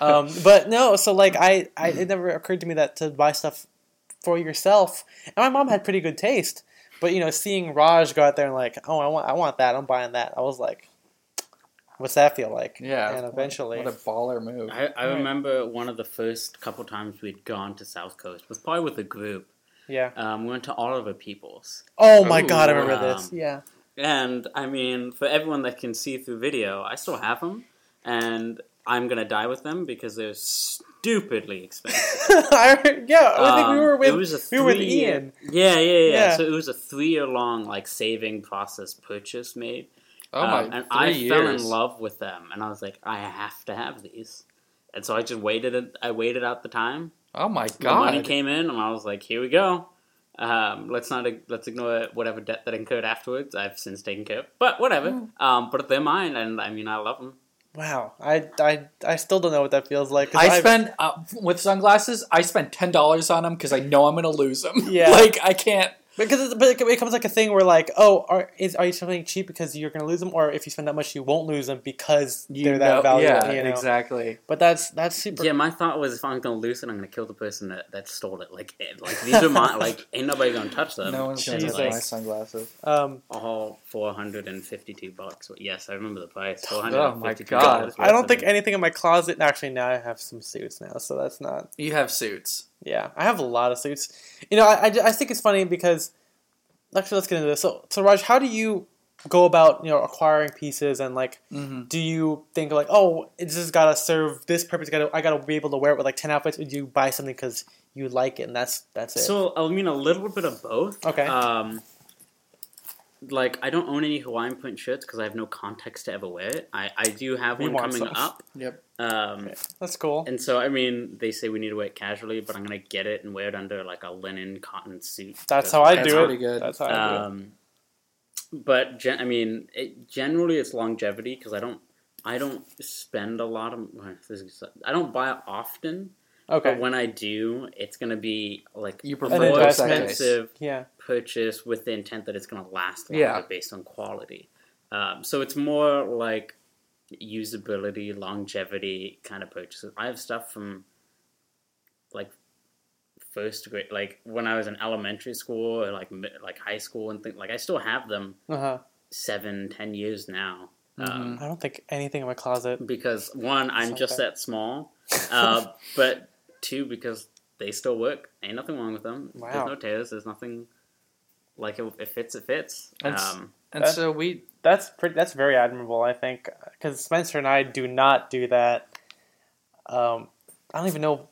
Um, but no, so like I, I it never occurred to me that to buy stuff for yourself, and my mom had pretty good taste. But you know, seeing Raj go out there and like, oh, I want I want that, I'm buying that. I was like, what's that feel like? yeah. and eventually, what a baller move. I, I Right. remember one of the first couple times we'd gone to South Coast was probably with a group. yeah. Um, we went to Oliver Peoples, Oh my Ooh, god, I remember um, this. Yeah, and I mean, for everyone that can see through video, I still have them, and I'm gonna die with them because they're stupidly expensive. I, yeah. I think we Um, were it with was a we were with three-year- Ian. Yeah, yeah, yeah, Yeah. So it was a three-year long like saving process purchase made. oh my! Um, and I years. fell in love with them, and I was like, I have to have these. And so I just waited. it- I waited out the time. Oh my god! The money came in, and I was like, here we go. Um, let's not let's ignore whatever debt that incurred afterwards. I've since taken care of, but whatever. Mm. Um, but they're mine, and I mean, I love them. Wow, I, I, I still don't know what that feels like. I I've- spend uh, with sunglasses. I spend ten dollars on them because I know I'm gonna lose them. Yeah. like I can't. Because it's, but it becomes like a thing where like, oh, are is are you spending cheap because you're going to lose them, or if you spend that much, you won't lose them because You they're that know- valuable. Yeah, you know? exactly. But that's that's super. Yeah, my thought was if I'm gonna lose it, I'm gonna kill the person that, that stole it. Like, eh, like these are my like, ain't nobody gonna touch them. No one's gonna Jesus. touch my sunglasses. Um, all four hundred and fifty-two bucks. Yes, I remember the price. Oh my God. I don't think anything in my closet. Actually, now I have some suits now, so that's not. You have suits. Yeah, I have a lot of suits. You know, I, I, I think it's funny because actually, let's get into this. So, so Raj, how do you go about you know acquiring pieces and like Mm-hmm. do you think like oh this has got to serve this purpose? Got to I got to be able to wear it with like ten outfits. Or do you buy something because you like it and that's that's it? So I mean a little bit of both. Okay. Um, like I don't own any Hawaiian print shirts because I have no context to ever wear it. I, I do have one coming up. Yep. Um, that's cool. and so I mean they say we need to wear it casually, but I'm gonna get it and wear it under like a linen cotton suit. That's how I That's do pretty it. good. That's how I do it. Um, but gen- I mean, it, generally it's longevity because I don't I don't spend a lot of well, this is- I don't buy it often. Okay. But when I do, it's gonna be like You prefer more expensive Yeah. purchase with the intent that it's gonna last longer Yeah. based on quality. Um, so it's more like usability, longevity kind of purchases. I have stuff from like first grade, like when I was in elementary school or like like high school and things. Like I still have them Uh huh. seven, ten years now. Um, I don't think anything in my closet. because one, I'm just that. that small, uh, but two, because they still work. Ain't nothing wrong with them. Wow. There's no tears. There's nothing like it, it fits. It fits. That's- Um, And That- so we That's pretty. That's very admirable. I think because Spencer and I do not do that. Um, I don't even know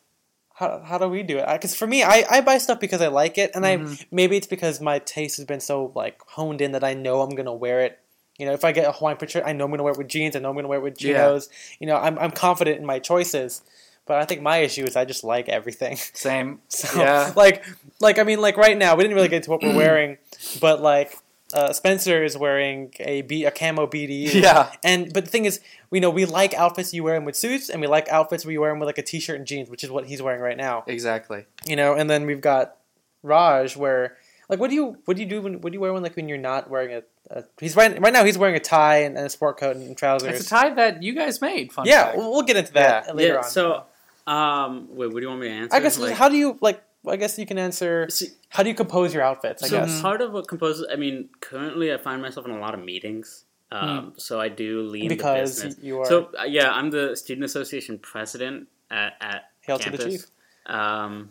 how how do we do it. Because for me, I, I buy stuff because I like it, and I Mhm. maybe it's because my taste has been so like honed in that I know I'm gonna wear it. You know, if I get a Hawaiian print shirt, I know I'm gonna wear it with jeans. I know I'm gonna wear it with Yeah. chinos. You know, I'm I'm confident in my choices. But I think my issue is I just like everything. same. So Yeah. like like I mean like right now we didn't really get into what we're wearing, but like uh, Spencer is wearing a B a camo BDU. Yeah. And but the thing is, we know we like outfits you wear them with suits, and we like outfits where you wear them with like a t-shirt and jeans, which is what he's wearing right now. Exactly. You know, and then we've got Raj where like what do you what do you do when what do you wear when like when you're not wearing a, a he's right right now he's wearing a tie and, and a sport coat and trousers. It's a tie that you guys made. Fun yeah, fact. we'll, we'll get into that Yeah. later yeah. on. So, um, wait. What do you want me to answer? I guess Like- how do you like? I guess you can answer. How do you compose your outfits? I so guess. part of what composes. I mean, currently I find myself in a lot of meetings. Um, So I do lean the because business. you are So uh, yeah, I'm the student association president at at hail to campus. the chief. Um,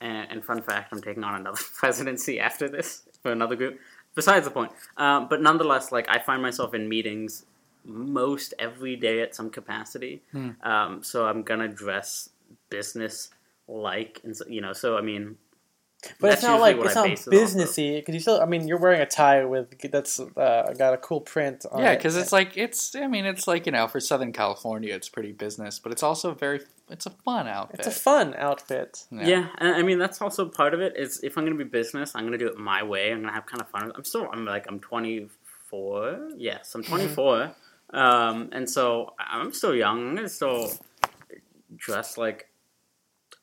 and, and fun fact, I'm taking on another presidency after this for another group. Besides the point, um, but nonetheless, like I find myself in meetings most every day at some capacity. Um, so I'm gonna dress business like, and so, you know. So I mean, But it's not like what it's I not base it off of. businessy because you still. I mean, you're wearing a tie with that's uh, got a cool print. on Yeah, it. because it's like it's. I mean, it's like you know, for Southern California, it's pretty business, but it's also very. It's a fun outfit. it's a fun outfit. Yeah. and I mean that's also part of it. Is if I'm gonna be business, I'm gonna do it my way. I'm gonna have kind of fun. I'm still I'm like I'm 24. Yes, I'm 24. um, and so I'm still young. I'm gonna still dress like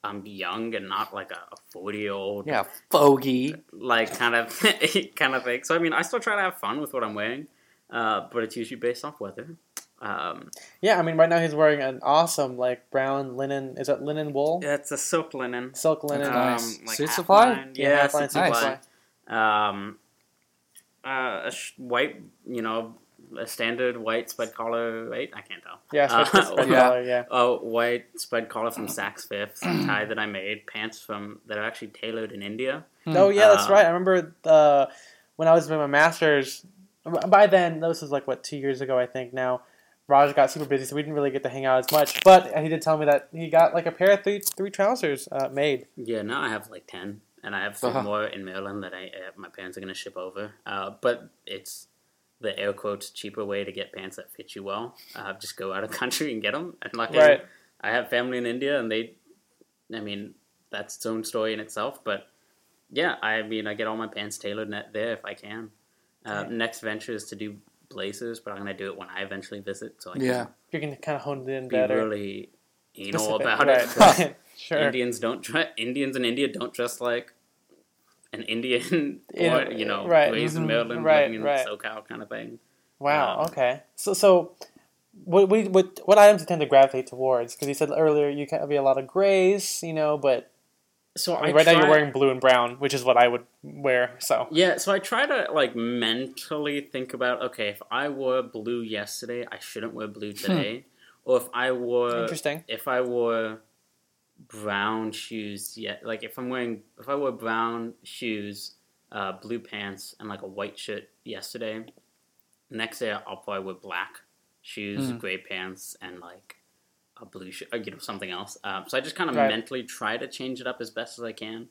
I'm young and not like a 40 year old Yeah, fogey. like kind of kind of thing. So I mean, I still try to have fun with what I'm wearing, uh, but it's usually based off weather. Um, Yeah, I mean, right now he's wearing an awesome like brown linen. Is that linen wool? yeah, it's a silk linen. Silk linen. That's Um, nice. Suitsupply? line. Yeah, Yeah, suit suit supply. supply. Um, uh, a sh- white, you know, a standard white spread collar. Wait, I can't tell. Yeah, Uh, spread yeah. collar, yeah. A white spread collar from Saks Fifth, tie that I made, pants from that are actually tailored in India. Hmm. Oh yeah, that's Uh, right. I remember uh, when I was doing my masters. By then, this was like what two years ago, I think. Now, Raj got super busy, so we didn't really get to hang out as much. But he did tell me that he got like a pair of three three trousers uh, made. Yeah, now I have like ten, and I have three Uh-huh. more in Maryland that I uh, my parents are gonna ship over. Uh, but it's the air quotes cheaper way to get pants that fit you well. Uh, just go out of country and get them. And luckily, Right. I have family in India, and they, I mean, that's its own story in itself. But yeah, I mean, I get all my pants tailored net there if I can. Uh, Next venture is to do blazers, but I'm gonna do it when I eventually visit, so I can Yeah. You can kind of hone it in be better. really anal Specific, about right, it. sure. Indians don't dress. Indians in India don't dress like an Indian In- or you know right, raised in mhm, Maryland, right, living in right. SoCal kind of thing. Wow. Um, okay. So so. What, what, what, what items you tend to gravitate towards? Because you said earlier you can be a lot of grays, you know, but So I mean, right now you're wearing blue and brown, which is what I would wear. So Yeah, so I try to like mentally think about okay, if I wore blue yesterday, I shouldn't wear blue today, or if I wore interesting. if I wore brown shoes, yeah, like if I'm wearing if I wore brown shoes, uh, blue pants, and like a white shirt yesterday, next day I'll probably wear black shoes, Hmm. gray pants, and like a blue shirt, or, you know, something else. Um, so I just kind of Right. mentally try to change it up as best as I can.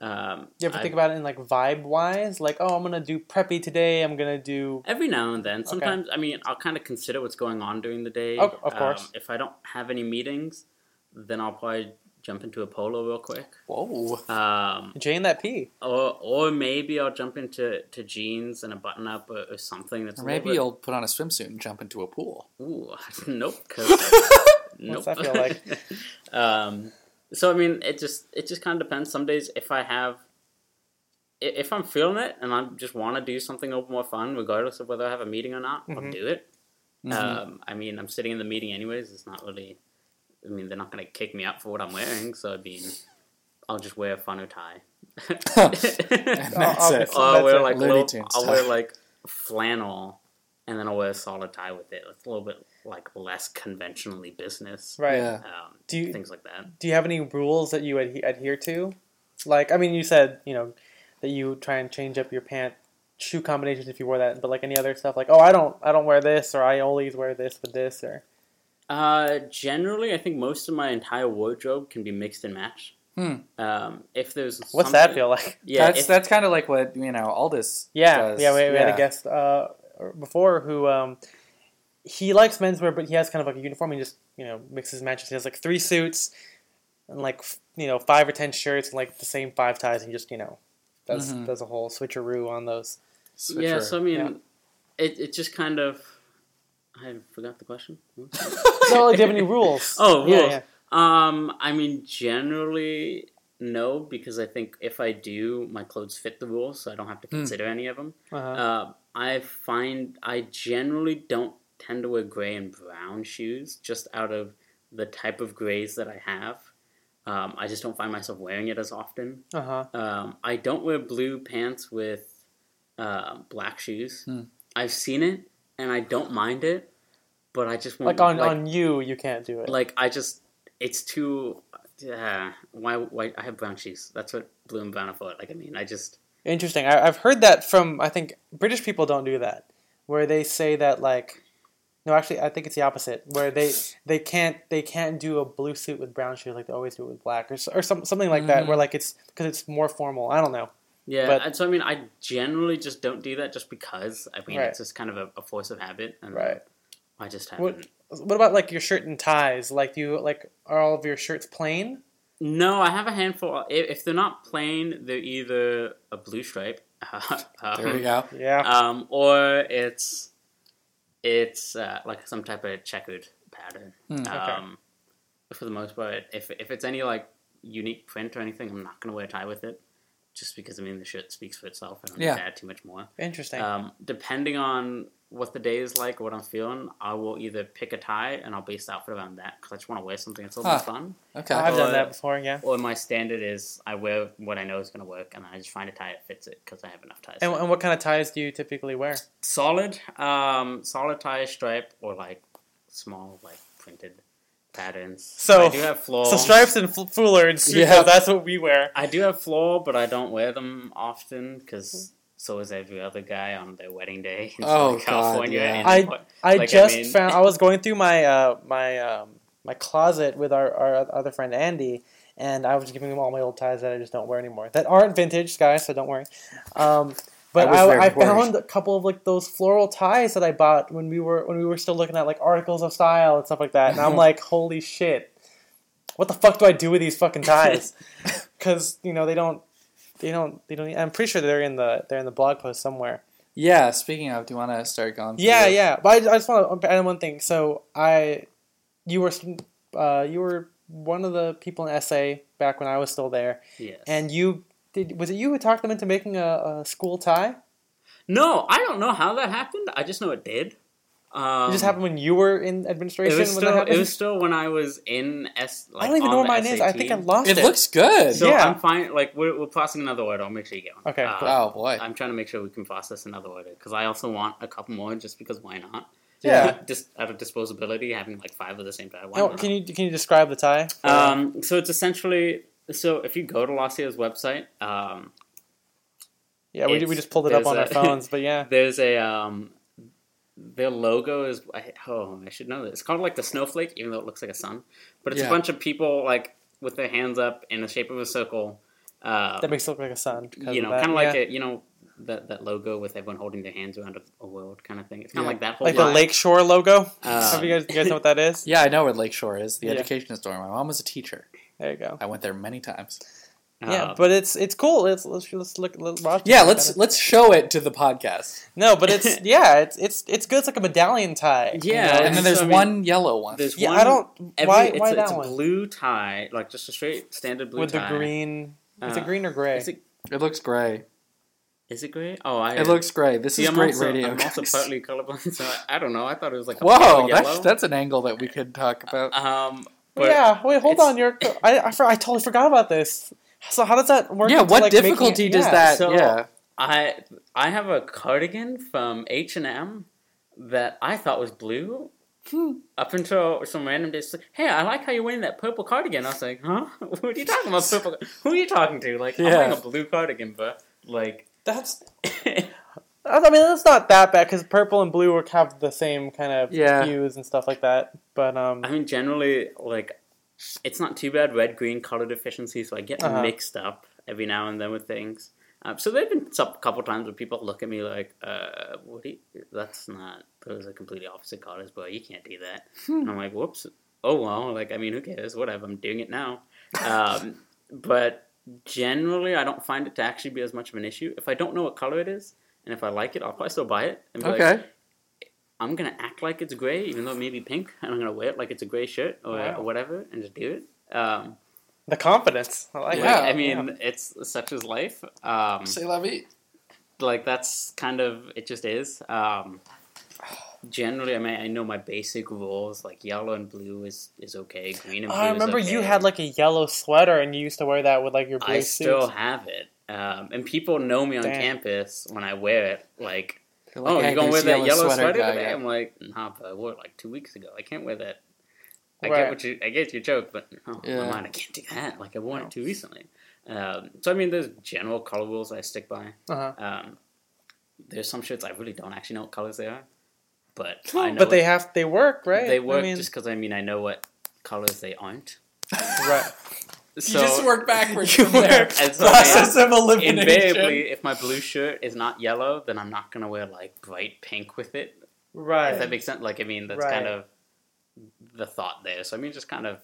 Um, You ever I- think about it in like vibe wise? Like, oh, I'm gonna do preppy today. I'm gonna do Every now and then. Sometimes, I mean, I'll kind of consider what's going on during the day. Oh, of course. Um, if I don't have any meetings, then I'll probably jump into a polo real quick. Whoa. Um, Jane that P. or, or maybe I'll jump into to jeans and a button up or, or something that's Or maybe little you'll put on a swimsuit and jump into a pool. bit. Ooh, nope. nope. What's that feel like? um, so I mean, it just it just kind of depends. Some days, if I have, if I'm feeling it and I just want to do something a little more fun, regardless of whether I have a meeting or not, I'll Mhm. do it. Mhm. Um, I mean, I'm sitting in the meeting anyways. It's not really. I mean, they're not going to kick me out for what I'm wearing, so I mean, I'll just wear a funner tie. and that's I'll- it. Or I'll wear it. like Looney little, Tunes I'll wear like flannel, and then I'll wear a solid tie with it. It's a little bit like less conventionally business. Right. Yeah. Um, Do you things like that. do you have any rules that you adhe- adhere to? Like, I mean, you said you know that you try and change up your pant shoe combinations if you wore that, but like any other stuff, like oh, I don't, I don't wear this, or I always wear this with this, or Uh, generally, I think most of my entire wardrobe can be mixed and matched. Hmm. Um, if there's what's that feel like? Yeah, that's if- that's kind of like what you know Aldous. Yeah, does. yeah. We, we had a guest uh, before who um, he likes menswear, but he has kind of like a uniform. He just you know mixes and matches. He has like three suits and like you know five or ten shirts and like the same five ties, and just you know does Mhm. does a whole switcheroo on those. yeah. So I mean, Yeah. it it just kind of. I forgot the question. No, like, do you have any rules? Oh, yeah, rules. yeah. Um, I mean, generally, no, because I think if I do, my clothes fit the rules, so I don't have to Hmm. consider any of them. Uh-huh. Uh, I find I generally don't tend to wear gray and brown shoes, just out of the type of grays that I have. Um, I just don't find myself wearing it as often. Uh huh. Um, I don't wear blue pants with uh, black shoes. Hmm. I've seen it, and I don't mind it, but I just won't Like on like, on you, you can't do it. like I just it's too. Yeah, why? Why I have brown shoes? That's what blue and brown are for. Like I mean, I just Interesting. I, I've heard that from I think British people don't do that, where they say that like, no, actually, I think it's the opposite, where they they can't they can't do a blue suit with brown shoes like they always do it with black or or some, something like that, where mm-hmm. like it's because it's more formal. I don't know. Yeah. But- and so I mean, I generally just don't do that just because. I mean, Right. it's just kind of a, a force of habit, and Right. I just haven't. What about like your shirt and ties? Like, do you like are all of your shirts plain? No, I have a handful. If, if they're not plain, they're either a blue stripe, There we um, go. Yeah. um, or it's it's uh, like some type of checkered pattern. Hmm. Um, for the most part, if if it's any like unique print or anything, I'm not gonna wear a tie with it, just because I mean the shirt speaks for itself. I don't Yeah. need to add too much more. Interesting. Um, depending on what the day is like, what I'm feeling, I will either pick a tie and I'll base the outfit around that because I just want to wear something that's a little bit fun. Okay. I've done that before. Yeah. Or my standard is I wear what I know is going to work, and then I just find a tie that fits it because I have enough ties. And, and what kind of ties do you typically wear? solid, um, solid tie stripe or like small like printed patterns. So- I do have floor. So stripes and f- foulards. Yeah. Yeah, that's what we wear. I do have floor, but I don't wear them often because so is every other guy on their wedding day in Oh, Southern California. God, yeah. and I- what- I Like, I just mean- found I was going through my uh, my um, my closet with our, our other friend Andy, and I was giving him all my old ties that I just don't wear anymore. That aren't vintage, guys, so don't worry. Um, but I I, I, found a couple of like those floral ties that I bought when we were when we were still looking at like articles of style and stuff like that, and I'm like, holy shit, what the fuck do I do with these fucking ties? Because you know they don't. They don't. They don't. I'm pretty sure they're in the. They're in the blog post somewhere. Yeah. Speaking of, do you want to start going? through Yeah, it? yeah. But I, I just want to add one thing. So I, you were, uh, you were one of the people in SA back when I was still there, yes. and you Did, was it you who talked them into making a, a school tie? No, I don't know how that happened. I just know it did. Um, It just happened when you were in administration. It was when still. that happened? It was still when I was in S. Like, I don't even on know what the mine is. I think I lost it. It looks good. So Yeah. I'm fine. Like we're, we're passing another order. I'll make sure you get one. Okay, Uh, cool. oh boy. I'm trying to make sure we can process another order because I also want a couple more. Just because why not? Yeah. Just out of disposability, having like five of the same tie. Why Oh, not? can you can you describe the tie? Um, so it's essentially so if you go to La Sierra's website, um, yeah, we, we just pulled it up there's on our phones, but yeah. there's a um, their logo is I, oh I should know this. It's called like the snowflake, even though it looks like a sun. But it's Yeah. a bunch of people like with their hands up in the shape of a circle. Uh, That makes it look like a sun. you know, kind of like yeah. a you know that that logo with everyone holding their hands around a, a world kind of thing. It's kind of Yeah. like that whole like the vibe. Lakeshore logo. Uh, Have you guys you guys know what that is? Yeah, I know what Lakeshore is. The Yeah. education store. My mom was a teacher. There you go. I went there many times. Yeah, uh, but it's it's cool. It's let's let's look. Let's watch. Yeah, let's let's show it to the podcast. No, but it's yeah, it's it's it's good. It's like a medallion tie. you Yeah, know? and and then there's so, I mean, one yellow one. there's yeah. one. I don't. every- why it's, why a, that it's a one blue tie, like just a straight standard blue with the tie. green? Is Uh, it green or gray? Is it It looks gray. is it gray? Oh, I. It looks gray. This See, is I'm great also, radio. I'm also guys. partly colorblind, so I, I don't know. I thought it was like a Whoa, pale that's that's an angle that we could talk about. um. But yeah. Wait, hold on. You're. I I, I totally forgot about this. So how does that work? yeah, into, what like, difficulty it- does yeah. that? so- yeah, I I have a cardigan from H and M that I thought was blue. Hmm. Up until some random day, like, hey, I like how you're wearing that purple cardigan. I was like, huh? What are you talking about? Purple? Who are you talking to? Like, I'm wearing a blue cardigan, but like, That's. I mean, that's not that bad because purple and blue work have the same kind of Yeah. hues and stuff like that. But um, I mean, generally, like, it's not too bad red green color deficiency, so I get Uh-huh. mixed up every now and then with things. Um, so there've been a couple times where people look at me like, uh, "What? Do you, that's not. Those are completely opposite colors, bro. You can't do that." Hmm. And I'm like, "Whoops. Oh well. Like, I mean, who cares? Whatever. I'm doing it now." Um, but generally, I don't find it to actually be as much of an issue. If I don't know what color it is, and if I like it, I'll probably still buy it. And be like, okay. I'm gonna act like it's gray, even though it may be pink, and I'm gonna wear it like it's a gray shirt or, Wow. or whatever, and just do it. Um, the confidence. I like Yeah, like, it. I mean, it's such as life. Um, Say la vie. like that's kind of it. Just is. Um, generally, I mean, I know my basic rules. Like yellow and blue is is okay. Green and Oh, blue. I remember is you had like a yellow sweater and you used to wear that with like your blue I suits. still have it, um, and people know me on Damn. campus when I wear it. Like, like, oh, "Hey, you gonna wear that yellow sweater, guy, today? yeah." I'm like, nah, but I wore it like two weeks ago. I can't wear that. I Right. get what you, I get your joke, but oh, Yeah. my mind, I can't do that. Like I wore No. it too recently. Um, so I mean, there's general color rules I stick by. Uh-huh. Um, there's some shirts I really don't actually know what colors they are, but I know But they have they work right. they work I mean, just because I mean I know what colors they aren't. right. So you just work backwards You from there. And so, Process of elimination. invariably, if my blue shirt is not yellow, then I'm not gonna wear like bright pink with it. Right. If that makes sense. Like I mean, that's Right. kind of the thought there. So I mean, just kind of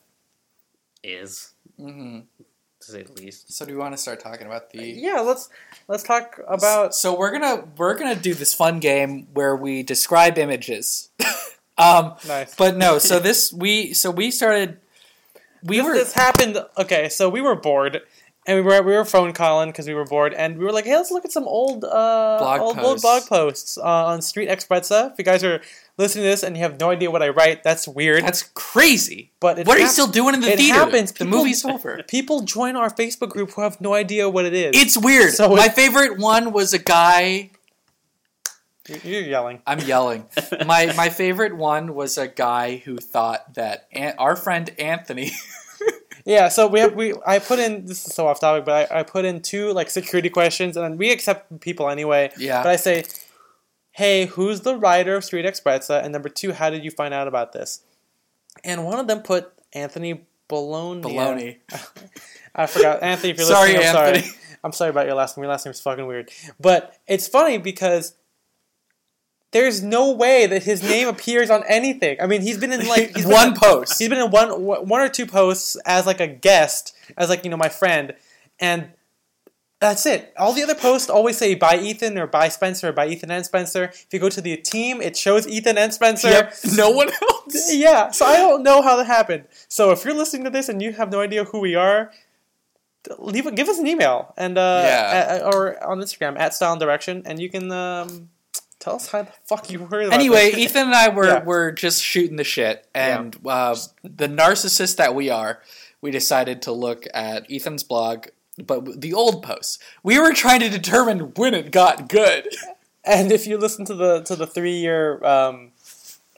is hmm to say the least. So do we want to start talking about the? yeah, let's let's talk about So we're gonna we're gonna do this fun game where we describe images. um, nice. but no. So this we so we started. We this, were this happened. Okay, so we were bored, and we were we were phone calling because we were bored, and we were like, "Hey, let's look at some old uh Blog old, old posts. blog posts uh, on Street x Sprezza." If you guys are listening to this and you have no idea what I write, that's weird. that's crazy. but What are you still doing in the it theater? happens. The People- movie's over. People join our Facebook group who have no idea what it is. It's weird. So My it- favorite one was a guy. You're- yelling. I'm yelling. my my favorite one was a guy who thought that An- our friend Anthony. Yeah, so we have we I put in this is so off topic, but I, I put in two like security questions, and we accept people anyway. yeah. But I say, hey, who's the writer of Street x Sprezza? And number two, how did you find out about this? And one of them put Anthony Bologna. Baloney. I forgot. Anthony, if you're Sorry, listening, I'm Anthony. sorry. I'm sorry about your last name. Your last name is fucking weird. But it's funny because there's no way that his name appears on anything. I mean, he's been in like he's one in- post. He's been in one one or two posts as like a guest, as like you know my friend, and that's it. All the other posts always say by Ethan or by Spencer or by Ethan and Spencer. If you go to the team, it shows Ethan and Spencer. Yep. No one else. Yeah, so I don't know how that happened. So if you're listening to this and you have no idea who we are, leave give us an email and uh, Yeah. a- or on Instagram at Style and Direction, and you can um, tell us how the fuck you were. Anyway, this. Ethan and I were Yeah. were just shooting the shit, and uh, the narcissist that we are, we decided to look at Ethan's blog, but the old posts. We were trying to determine when it got good. And if you listen to the to the three year um,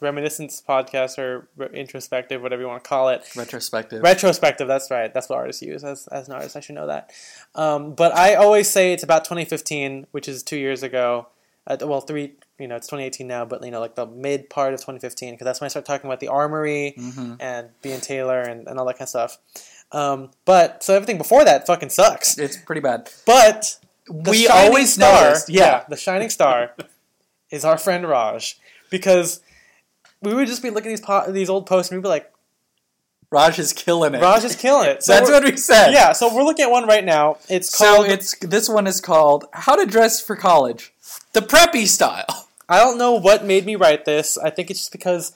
reminiscence podcast or re- introspective, whatever you want to call it, Retrospective. retrospective. That's right. That's what artists use. As as an artist, I should know that. Um, but I always say it's about 2015, which is two years ago. Uh, well, three. You know, it's 2018 now, but you know, like the mid part of 2015, because that's when I started talking about the Armory hmm and being Taylor and, and all that kind of stuff. Um, but so everything before that fucking sucks. It's pretty bad. But the we shining always star, noticed. yeah, the shining star is our friend Raj because we would just be looking at these po- these old posts and we'd be like, Raj is killing it. Raj is killing it. So That's what we said. yeah. So we're looking at one right now. It's So called. it's this one is called "How to Dress for College," the preppy style. I don't know what made me write this. I think it's just because.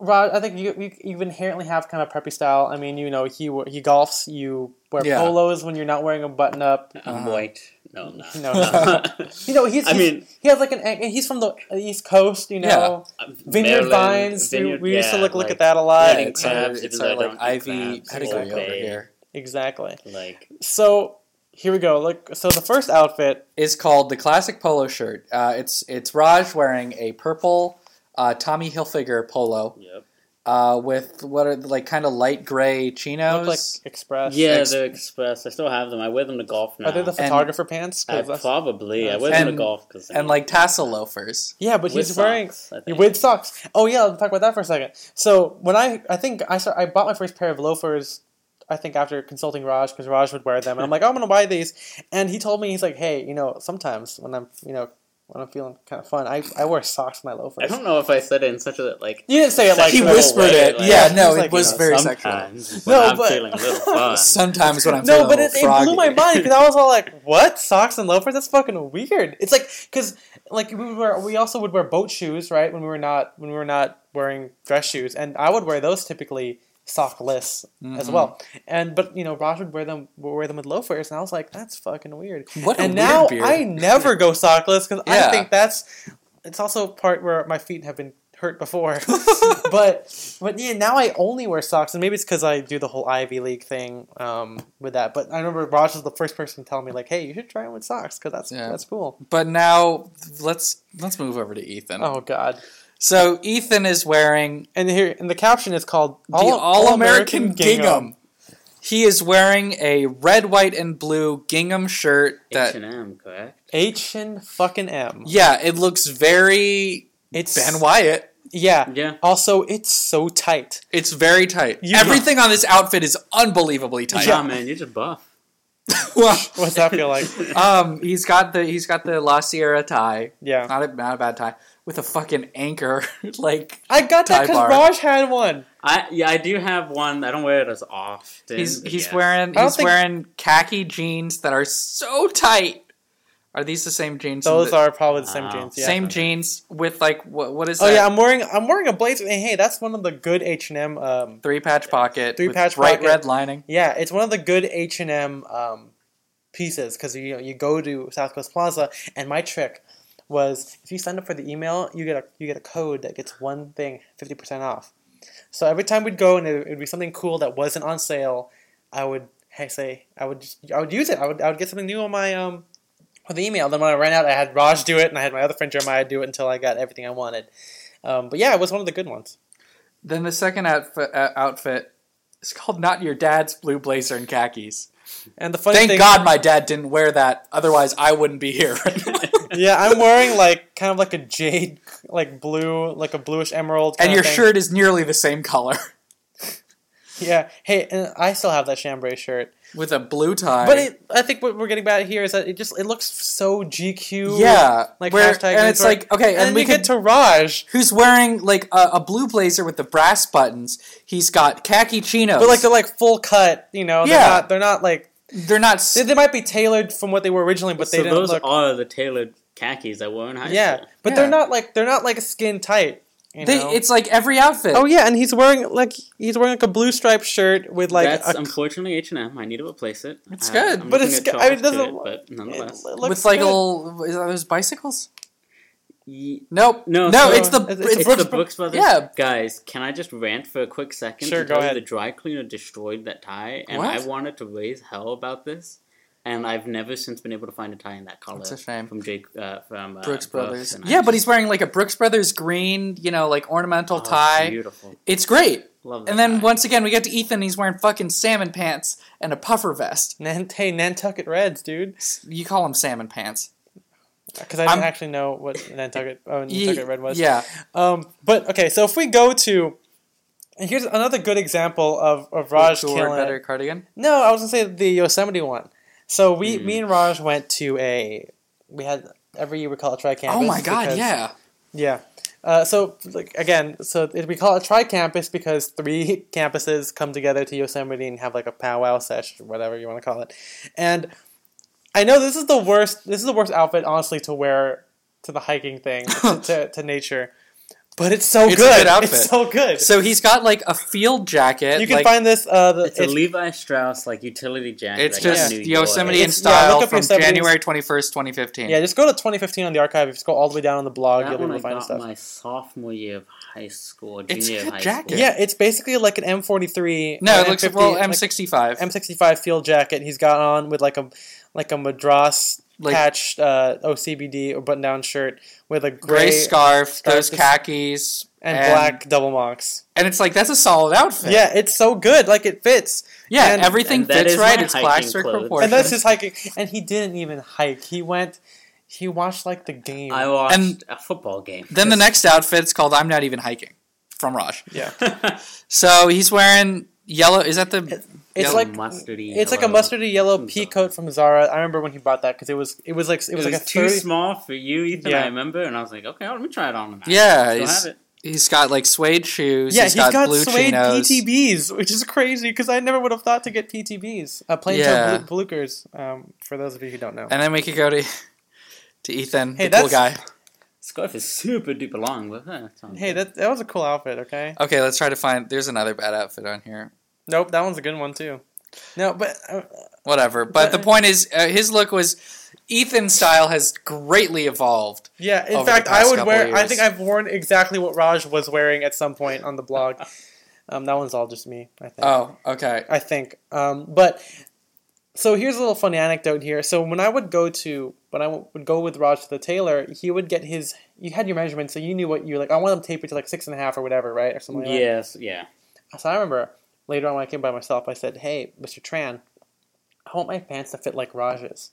Raj, I think you, you you inherently have kind of preppy style. I mean, you know, he he golfs. You wear Yeah. polos when you're not wearing a button up. I'm white. No, I'm not. No, no. You know, he's, I mean- he has like an he's from the East Coast. You know, Vineyard Maryland, Vines. we- Vineyard- we used to yeah, look look at that a lot. eating it's our, it's our like Ivy crabs, pedigree Old over here. Exactly. Like So here we go. Look. So the first outfit. is called the classic polo shirt. Uh, it's it's Raj wearing a purple uh, Tommy Hilfiger polo yep. Uh, with what are like kind of light gray Look chinos. like Express. Yeah, Ex- the Express. I still have them. I wear them to golf now. Are they the And- photographer pants? 'Cause I that's- probably. I And- wear them to golf because and like tassel loafers. yeah, but with he's wearing socks, I with socks. Oh yeah, let's talk about that for a second. So when I I think I start, I bought my first pair of loafers. I think after consulting Raj because Raj would wear them, and I'm like, oh, I'm gonna buy these, and he told me he's like, hey, you know, sometimes when I'm you know when I'm feeling kind of fun, I, I wear socks in my loafers. I don't know if I said it in such a like. You didn't say it like he whispered way, it. like- yeah, He no, was it like, was you know, very sexual. No, I'm but- feeling a little fun. Sometimes when I'm No, feeling but a it, little it blew my mind because I was all like, "What socks and loafers? That's fucking weird." It's like because like we would wear, we also would wear boat shoes, right? When we were not when we were not wearing dress shoes, and I would wear those typically sockless as Mhm. well. And but you know, Raj would wear them wear them with loafers, and I was like, "That's fucking weird." What a and now beard. I never go sockless because Yeah. I think that's it's also part where my feet have been hurt before. but but yeah, now I only wear socks, and maybe it's because I do the whole Ivy League thing um, with that. But I remember Raj was the first person to tell me like, "Hey, you should try it with socks because that's Yeah. that's cool." But now let's let's move over to Ethan. Oh God! So Ethan is wearing And here, and the caption is called the All American gingham. He is wearing a red, white, and blue gingham shirt H that and M, correct? H and fucking M. yeah, it looks very It's Ben Wyatt. Yeah. Yeah. Also, it's so tight. It's very tight. You- Everything on this outfit is unbelievably tight. Yeah, man, you're just buff. Well, What's that feel like? um, he's got the he's got the La Sierra tie, Yeah. not a not a bad tie, with a fucking anchor. like I got that because bar. Raj had one. I yeah, I do have one. I don't wear it as often. he's he's wearing don't he's think- wearing khaki jeans that are so tight. Are these the same jeans? Those that- are probably the same Wow. jeans. Yeah. same jeans with like what what is Oh that? yeah, I'm wearing I'm wearing a blazer. and Hey, that's one of the good H and M. Um, three patch pocket, Three with patch bright pocket. red lining. yeah, it's one of the good H and M um, pieces because you know you go to South Coast Plaza, and my trick was if you sign up for the email, you get a you get a code that gets one thing fifty percent off. So every time we'd go and it would be something cool that wasn't on sale, I would say I would just I would use it. I would I would get something new on my um on the email. Then when I ran out, I had Raj do it, and I had my other friend Jeremiah do it until I got everything I wanted. Um, but yeah, it was one of the good ones. Then the second outfit, uh, outfit is called "Not Your Dad's Blue Blazer and Khakis." And the funny Thank thing, God my dad didn't wear that. Otherwise, I wouldn't be here. yeah, I'm wearing like kind of like a jade, like blue, like a bluish emerald. and kinda your thing. shirt is nearly the same color Yeah. Hey, and I still have that chambray shirt, with a blue tie. but it, I think what we're getting at here is that it just it looks so GQ. yeah, Like where, hashtag and it's Newswear. like okay, And, and, then we you could. get to Raj, who's wearing like a, a blue blazer with the brass buttons? He's got khaki chinos, but like they're like full cut. You know, they're Yeah. not. They're not like they're not. s- they, they might be tailored from what they were originally, but so they didn't those look. are the tailored khakis I wore in high yeah, school. but Yeah. they're not like they're not like a skin tight. You They, know? it's like every outfit. oh yeah, and he's wearing like he's wearing like a blue striped shirt with like That's a, unfortunately H and M. I need to replace it. It's Uh, good. I'm But it's good- I mean, it doesn't- it, but nonetheless. it looks with like a good. little. Is that those bicycles? Ye- Nope. No, no. so- it's the It's- it's, It's Brooks, the Brooks Brothers. yeah. Guys, can I just rant for a quick second? Sure, go ahead. The dry cleaner destroyed that tie, and What? I wanted to raise hell about this. And I've never since been able to find a tie in that color. That's a shame. From Jake, uh, from uh, Brooks Brothers. and I Yeah, but he's wearing like a Brooks Brothers green, you know, like ornamental oh, tie. Beautiful. It's great. Love that. And then tie. once again, we get to Ethan. He's wearing fucking salmon pants and a puffer vest. Nan- hey Nantucket Reds, dude. You call them salmon pants. Because I didn't I'm- actually know what Nantucket oh, Ye- Nantucket Red was. Yeah. Um, but okay, so if we go to, and here's another good example of, of Raj Who killing. better cardigan. No, I was gonna say the Yosemite one. So we, Mhm. me and Raj went to a, we had every year we call it tri campus. oh my god, yeah. yeah. Uh, so like again, so it, we call it tri campus because three campuses come together to Yosemite and have like a powwow sesh or whatever you want to call it. And I know this is the worst. This is the worst outfit, honestly, to wear to the hiking thing to, to, to nature. But it's so It's a good. good outfit. It's so good. So he's got like a field jacket. you can like, find this. Uh, the, It's, a Levi Strauss like utility jacket. It's I just New Yosemite in It's- yeah, style look up from Yosemite's- January twenty first, twenty fifteen. Yeah, just go to 2015 on the archive. Just go all the way down on the blog. That you'll be able to find got stuff. my sophomore year of high school, junior It's a good high jacket. school. Yeah, it's basically like an M43. No, or it looks M50, well like M sixty five. M65 field jacket. He's got on with like a like a madras Like- patched uh, OCBD or button down shirt with a Gray gray, scarf, scarf, those khakis, and, black double monks. and it's like that's a solid outfit. Yeah, it's so good. Like it fits. yeah, And- everything and fits right. It's hiking classic clothes. proportions. And that's his hiking. And he didn't even hike. He went. He watched like the game. I watched And- a football game. then the next outfit's called "I'm Not Even Hiking" from Raj. yeah, So he's wearing yellow. Is that the? it's Yellow like mustardy. it's like a yellow. mustardy yellow From pea coat from Zara. I remember when he bought that because it was it was like it It was, was, like a too 30, small for you, Ethan. Yeah. I remember, and I was like, okay, let me try it on. tonight. Yeah, Still he's, have it. he's got like suede shoes. Yeah, he's he's got, got, blue suede chinos. PTBs, which is crazy because I never would have thought to get PTBs. Uh, plain Yeah. yeah. Bluchers, um, for those of you who don't know. And then we could go to to Ethan, Hey, the cool guy. Scarf is super duper long, but eh, it's on Hey, that that was a cool outfit. Okay. Okay, let's try to find. There's another bad outfit on here. Nope, that one's a good one too. No, but uh, Whatever. But the point is, uh, his look was Ethan's style has greatly evolved. yeah. In Over the fact, I would couple wear. I think I've worn exactly what Raj was wearing at some point on the blog. um, that one's all just me. I think. Oh, okay. I think. Um, but so here's a little funny anecdote here. So when I would go to when I would go with Raj to the tailor, he would get his. You had your measurements, so you knew what you like. I want them tapered to like six and a half or whatever, right, or something. Like Yes, yeah. So I remember later on when I came by myself, I said, "Hey, Mr. Tran, I want my pants to fit like Raj's."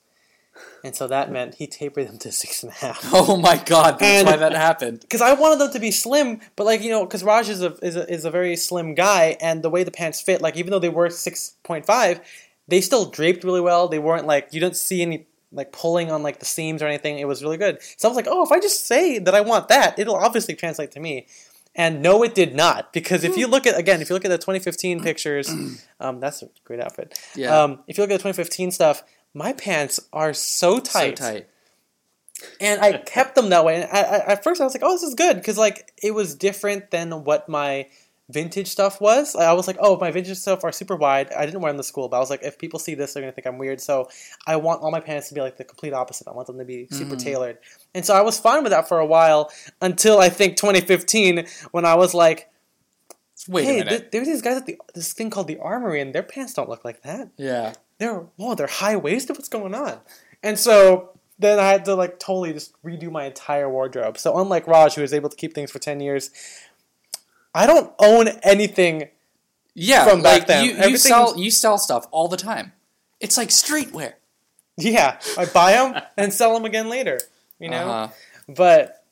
And so that meant he tapered them to six and a half. Oh my God, that's And- why that happened. because I wanted them to be slim, but like you know, because Raj is a, is a is a very slim guy, and the way the pants fit, like even though they were six point five, they still draped really well. They weren't like you don't see any like pulling on like the seams or anything. It was really good. So I was like, oh, if I just say that I want that, it'll obviously translate to me. And no, it did not, because if you look at again, if you look at the 2015 pictures, um, that's a great outfit. Yeah. Um, if you look at the 2015 stuff, my pants are so tight So tight. and I kept them that way. And I, I, at first, I was like, "Oh, this is good," because like it was different than what my vintage stuff was. I was like, "Oh, my vintage stuff are super wide." I didn't wear them to school, but I was like, if people see this, they're gonna think I'm weird. So I want all my pants to be like the complete opposite. I want them to be super Mhm. tailored, and so I was fine with that for a while until I think 2015 when I was like, Wait "Hey, a minute. th- there's these guys at the this thing called the Armory, and their pants don't look like that." yeah. they're whoa, they're high waisted. What's going on? And so then I had to like totally just redo my entire wardrobe. So unlike Raj, who was able to keep things for ten years, I don't own anything. Yeah. From back like, then. You, you sell you sell stuff all the time. It's like streetwear. Yeah, I buy them and sell them again later. You know, Uh-huh. but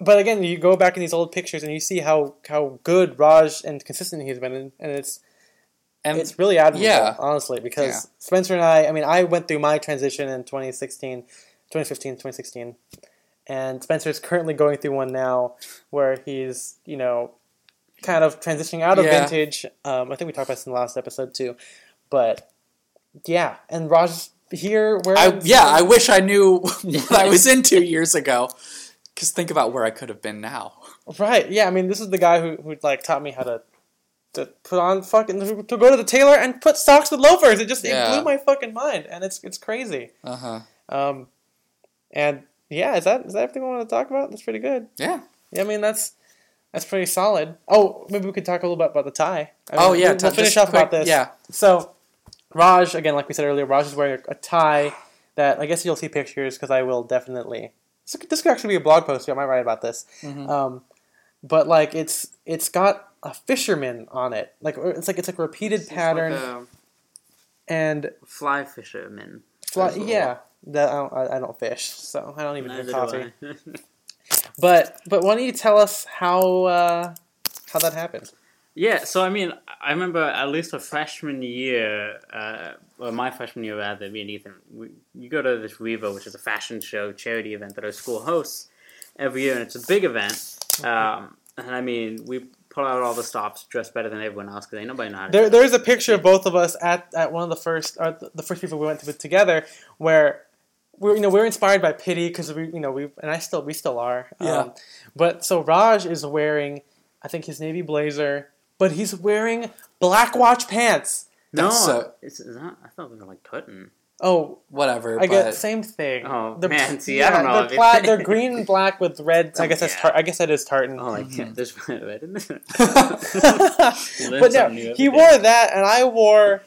but again, you go back in these old pictures and you see how how good Raj and consistent he's been, and, and it's And it's really admirable, yeah. honestly, because Yeah. Spencer and I, I mean, I went through my transition in 2016, 2015, 2016, and Spencer's currently going through one now where he's, you know, kind of transitioning out of Yeah. vintage. Um, I think we talked about this in the last episode too, but yeah, and Raj here, where I yeah, I wish I knew what I was into years ago. Because think about where I could have been now. Right. Yeah. I mean, this is the guy who who like taught me how to to put on fucking to go to the tailor and put socks with loafers. It just Yeah. it blew my fucking mind, and it's it's crazy. Uh huh. Um, and yeah, is that is that everything we want to talk about? That's pretty good. Yeah. Yeah, I mean that's that's pretty solid. Oh, maybe we could talk a little bit about the tie. I oh mean, yeah. we'll, t- we'll finish off quick- about this. Yeah. So, Raj again, like we said earlier, Raj is wearing a, a tie that I guess you'll see pictures because I will definitely. This, this could actually be a blog post. I might write about this. Mhm. Um, but like it's it's got a fisherman on it. Like it's like it's like a repeated pattern and fly fisherman. fly, yeah. That I don't, I, I don't fish, so I don't even drink Neither coffee. do I. But but why don't you tell us how uh, how that happened? Yeah, so I mean, I remember at least a freshman year, uh, or my freshman year rather, me and Ethan, we, you go to this Revo, which is a fashion show charity event that our school hosts every year, and it's a big event. Um, and I mean, we pull out all the stops, dress better than everyone else because ain't nobody know. There, there is a picture of both of us at, at one of the first, the first people we went to together, where we're you know we're inspired by Pitti because we you know we and I still we still are. Yeah. Um, but so Raj is wearing, I think his navy blazer, but he's wearing black watch pants. no, That's so- it's, it's not. I thought they were like cotton. Oh, Whatever. I but get same thing. Oh, They're- man, see, I don't know They're, pla- they're green and black with red. I guess that's tar- I guess that is tartan. Oh, like Mhm. there's red in it. but no, he every wore that, and I wore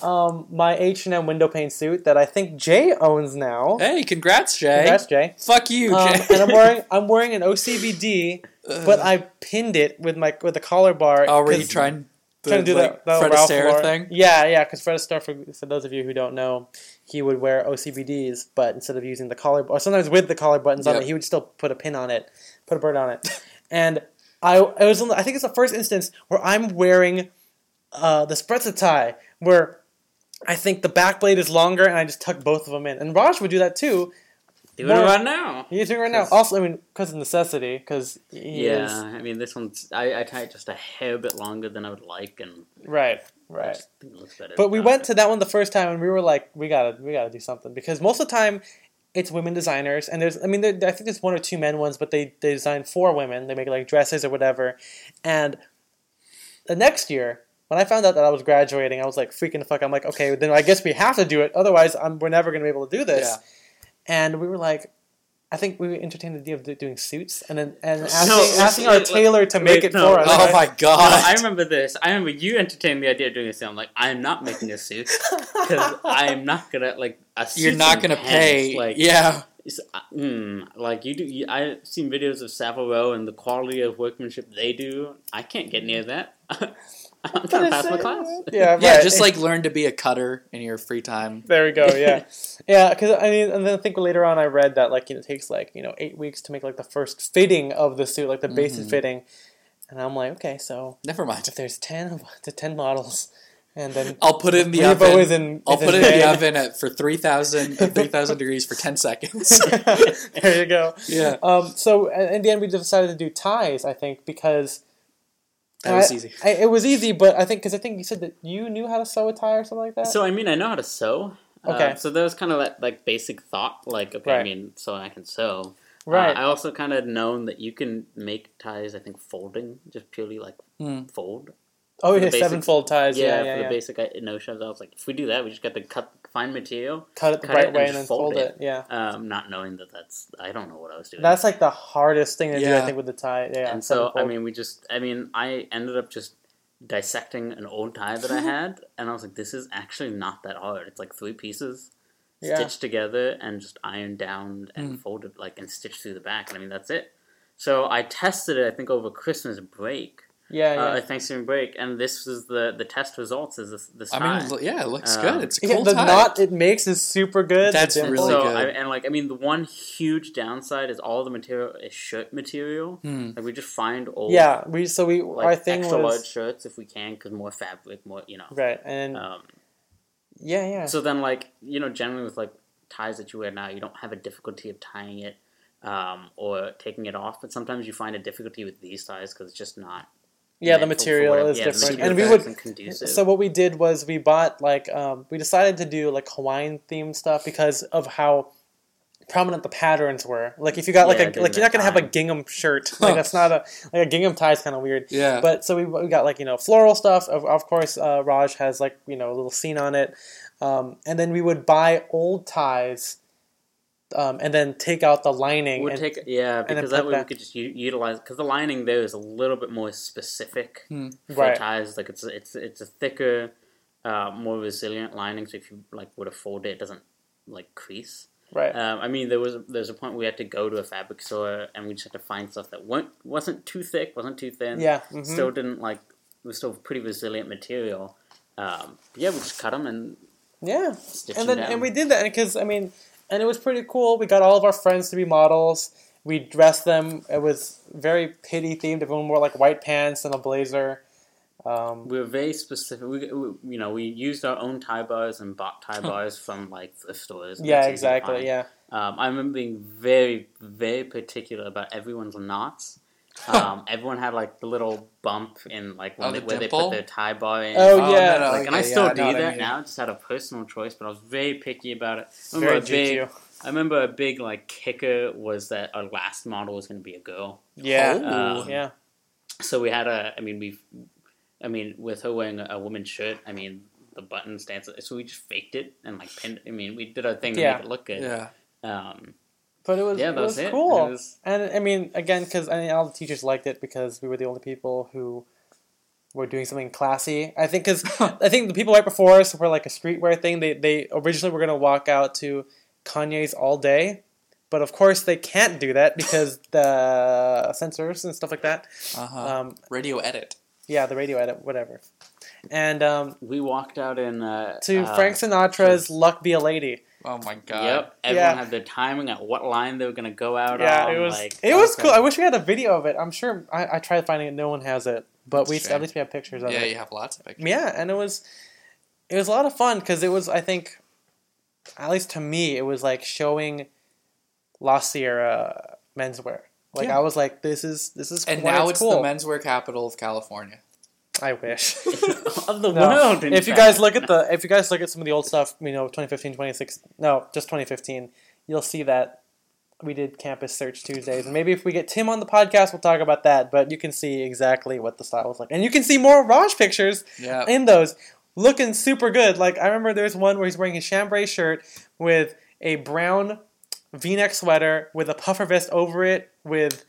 um, my H and M window pane suit that I think Jay owns now. hey, congrats, Jay. Congrats, Jay. Fuck you, Um, Jay. and I'm wearing I'm wearing an OCBD, but I pinned it with my with a collar bar. Oh, were you trying, the, trying to do like, that, that Fred Ralph Astaire Lauren- thing? Yeah, yeah. Because Fred Astaire, for, for those of you who don't know, he would wear OCBDs, but instead of using the collar, or sometimes with the collar buttons on it, he would still put a pin on it, put a bird on it, and I it was I think it's the first instance where I'm wearing uh, the Sprezza tie where. I think the back blade is longer, and I just tuck both of them in. And Raj would do that too. Do it right now. He's doing it right now. Also, I mean, because of necessity, because Yeah, is I mean this one's I, I tie it just a hair bit longer than I would like, and right, right. just think it looks better. But we went to that one the first time, and we were like, we gotta, we gotta do something because most of the time it's women designers, and there's, I mean, there, I think there's one or two men ones, but they they design for women. They make like dresses or whatever. And the next year, when I found out that I was graduating, I was like freaking the fuck. I'm like, okay, then I guess we have to do it. Otherwise, I'm, we're never gonna be able to do this. Yeah. And we were like. I think we entertained the idea of doing suits and then and No, asking, asking our wait, tailor to make wait, it no. for us. Oh my No, god. I remember this. I remember you entertained the idea of doing a suit. I'm like, I'm not making a suit because I'm not gonna like a suit. You're not gonna pay. Like, yeah. it's, uh, mm, like you do. You, I've seen videos of Savile Row and the quality of workmanship they do. I can't get near that. I'm trying to pass my class. Yeah, Yeah, just like learn to be a cutter in your free time. There we go. Yeah, yeah. Because I mean, and then I think later on I read that like you know, it takes like you know eight weeks to make like the first fitting of the suit, like the basic Mhm. fitting. And I'm like, okay, so Never mind. if there's ten to ten models, and then I'll put it in the Revo oven. is in, I'll is put it in the May. oven at for 3,000 at 3,000 degrees for 10 seconds. there you go. yeah. Um, so in the end, we decided to do ties. I think because That was I- easy. I, it was easy, but I think because I think you said that you knew how to sew a tie or something like that. So I mean, I know how to sew. Okay. Uh, so that was kind of that like basic thought, like okay, I mean, so I can sew. right. Uh, I also kind of known that you can make ties. I think folding, just purely like Mm. fold. Oh for the yeah, basic- sevenfold ties. yeah, Yeah, for the yeah. basic notions. I was like, if we do that, we just got to cut, fine material. Cut it the cut right it way just and then fold fold it. it. Yeah. Um, not knowing that that's I don't know what I was doing. That's like the hardest thing to do, I think, with the tie. Yeah, and so I mean, we just I mean, I ended up just dissecting an old tie that I had, and I was like, this is actually not that hard. It's like three pieces. Yeah. Stitched together and just ironed down and Mm. folded like and stitched through the back, and I mean that's it. So I tested it, I think, over Christmas break, yeah, yeah. uh, Thanksgiving break, and this was the the test results. Is this this I tie. mean, yeah, it looks Um, good. It's a Yeah, cool the tie. knot it makes is super good. That's The really so good. I, and like I mean, the one huge downside is all the material is shirt material. Hmm. Like we just find old Yeah, we so we like our thing extra large shirts if we can because more fabric, more you know. right, and Um, yeah, yeah, so then, like you know, generally with like ties that you wear now, you don't have a difficulty of tying it um, or taking it off. But sometimes you find a difficulty with these ties because it's just not. Yeah. The meant for- for material whatever- is yeah, different, material and we would. So what we did was we bought like um, we decided to do like Hawaiian themed stuff because of how prominent the patterns were. Like if you got like Yeah, a like you're not gonna have a gingham shirt. Like that's not a like a gingham tie is kind of weird. Yeah. But so we, we got like you know floral stuff. Of, of course, uh, Raj has like you know a little scene on it, um, and then we would buy old ties, um, and then take out the lining. We'd and, take yeah then because that way that- we could just u- utilize because the lining there is a little bit more specific Hmm. for Right. ties. Like it's it's it's a thicker, uh, more resilient lining. So if you like were to fold it, it doesn't like crease. right. Um, I mean, there was there was a point we had to go to a fabric store and we just had to find stuff that weren't wasn't too thick, wasn't too thin. yeah. mhm. Still didn't like it was still pretty resilient material. Um, yeah, we just cut them and yeah. stitch and them then down. and we did that because I mean, and it was pretty cool. We got all of our friends to be models. We dressed them. It was very Pitti themed. Everyone wore like white pants and a blazer. Um, we were very specific. We, we you know we used our own tie bars and bought tie bars from like thrift stores. yeah, that's easy to exactly. Yeah, Um, I remember being very, very particular about everyone's knots. Um, everyone had like the little bump in like when Oh, they, the where they put their tie bar in. Oh, yeah. no, no, like, and I still yeah, do know what I that mean. now, just out of personal choice. But I was very picky about it. I very remember, a big, I remember a big like kicker was that our last model was going to be a girl. Yeah, Oh. yeah. So we had a. I mean, we. I mean, with her wearing a, a woman's shirt, I mean, the buttons dance. So we just faked it and like pinned. I mean, we did our thing to Yeah. make it look good. Yeah. Um, But it was yeah, it was, it. cool. It was- And I mean, again, because I mean, all the teachers liked it because we were the only people who were doing something classy. I think because I think the people right before us were like a streetwear thing. They they originally were gonna walk out to Kanye's all day, but of course they can't do that because the censors and stuff like that. Uh huh. Um, Radio edit. yeah, the radio edit, whatever. And um, we walked out in uh, to uh, Frank Sinatra's "Luck Be a Lady." Oh my god. Yep, everyone Yeah. had their timing at what line they were gonna go out Yeah, on. it was like, it was okay. cool. I wish we had a video of it. I'm sure I, I tried finding it. No one has it, but That's we a shame. at least we have pictures of Yeah, it. Yeah, you have lots of pictures. Yeah, and it was it was a lot of fun because it was I think at least to me it was like showing La Sierra menswear. Like Yeah. I was like, this is this is And quite now it's cool. the menswear capital of California. I wish. of the No. world. if you guys look at the if you guys look at some of the old stuff, you know, 2015, 2016, no, just 2015, you'll see that we did campus search Tuesdays, and maybe if we get Tim on the podcast, we'll talk about that. But you can see exactly what the style was like, and you can see more Raj pictures Yeah. in those, looking super good. Like I remember there's one where he's wearing his chambray shirt with a brown V-neck sweater with a puffer vest over it, with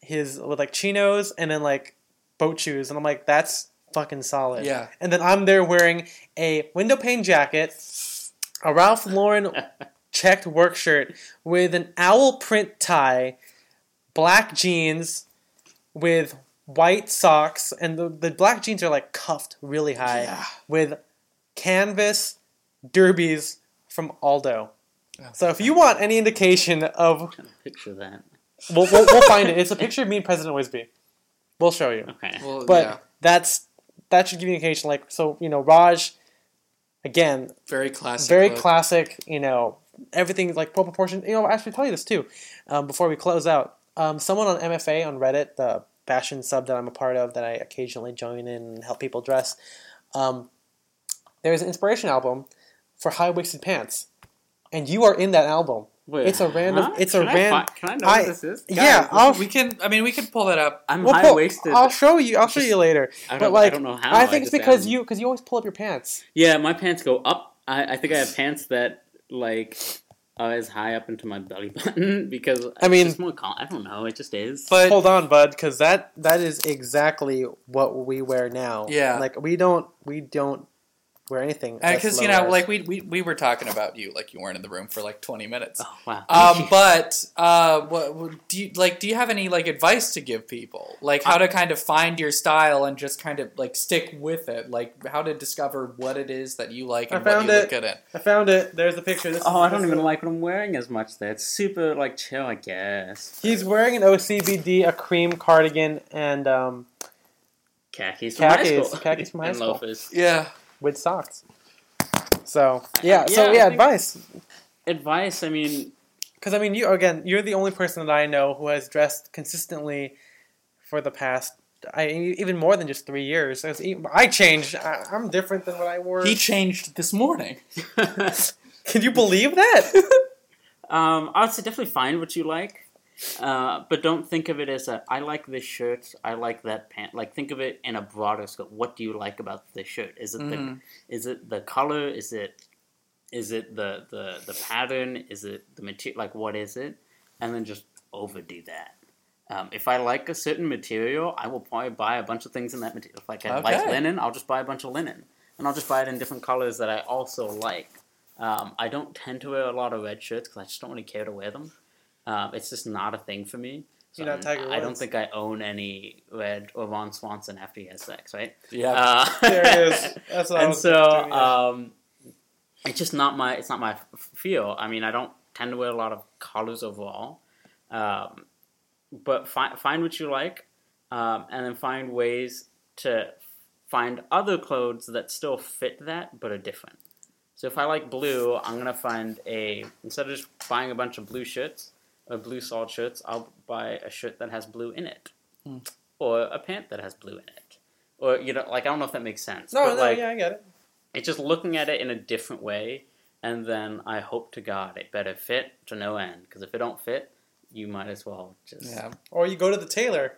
his with like chinos and then like boat shoes, and I'm like, that's fucking solid. Yeah. And then I'm there wearing a window pane jacket, a Ralph Lauren checked work shirt with an owl print tie, black jeans with white socks, and the, the black jeans are like cuffed really high Yeah. with canvas derbies from Aldo. Oh, So if you want any indication of, picture that. we'll, we'll, we'll find it. It's a picture of me and President Wisby. We'll show you. Okay. Well, But yeah. that's that should give you an indication. Like so, you know, Raj, again, Very classic. very look. classic. You know, everything like well proportioned. You know, I'll actually tell you this too. Um, before we close out, um, someone on MFA on Reddit, the fashion sub that I'm a part of, that I occasionally join in and help people dress. Um, there's an inspiration album for high waisted pants, and you are in that album. Wait, it's a random- huh? it's a Can I ran- fi- Can I know I- what this is? yeah, Guys, I'll- We can. I mean, we can pull that up. I'm We'll high pull- waisted. I'll show you. I'll show Just- you later. I don't, but like, I don't know how. I think it's because am. you because you always pull up your pants. Yeah, my pants go up. I, I think I have pants that like are as high up into my belly button because I mean- it's just more. Com- I don't know. It just is. But Hold on, bud, because that that is exactly what we wear now. Yeah. like we don't we don't wear anything because you know, as- like we, we we were talking about you, like you weren't in the room for like twenty minutes. oh wow. Um, but uh, what, what do you like? Do you have any like advice to give people, like how to kind of find your style and just kind of like stick with it, like how to discover what it is that you like I and what you it. look good in? I found it. There's the picture. This oh, is, I don't even like what I'm wearing as much. There, it's super like chill, I guess. He's wearing an OCBD, a cream cardigan, and um, khakis from high Khakis. school. Khakis from high school. and loafers. Yeah, with socks. So yeah, so Yeah, I yeah, advice. Advice. I mean, Because I mean, you again, you're the only person that I know who has dressed consistently for the past. I even more than just three years. As e- I changed. I, I'm different than what I wore. he changed this morning. Can you believe that? Um, I would say definitely find what you like, uh, but don't think of it as a I like this shirt, I like that pant. Like think of it in a broader scope. What do you like about this shirt? Is it Mhm. the is it the color? Is it is it the the the pattern? Is it the material? Like what is it? And then just overdo that. Um, if I like a certain material, I will probably buy a bunch of things in that material. If like I like linen, I'll just buy a bunch of linen, and I'll just buy it in different colors that I also like. Um, I don't tend to wear a lot of red shirts because I just don't really care to wear them. Um, it's just not a thing for me. So You're not I'm- I don't think I own any red or Ron Swanson after he has sex, right? Yeah. Uh, There it is. That's what and so um, it's just not my it's not my feel. I mean, I don't tend to wear a lot of colors overall, um, but find find what you like, um, and then find ways to find other clothes that still fit that but are different. So if I like blue, I'm gonna find a instead of just buying a bunch of blue shirts or blue solid shirts, I'll buy a shirt that has blue in it, Hmm. or a pant that has blue in it, or you know, like I don't know if that makes sense. no, but, no, like, yeah, I get it. it's just looking at it in a different way, and then I hope to God it better fit to no end. Because if it don't fit, you might as well just yeah. Or you go to the tailor.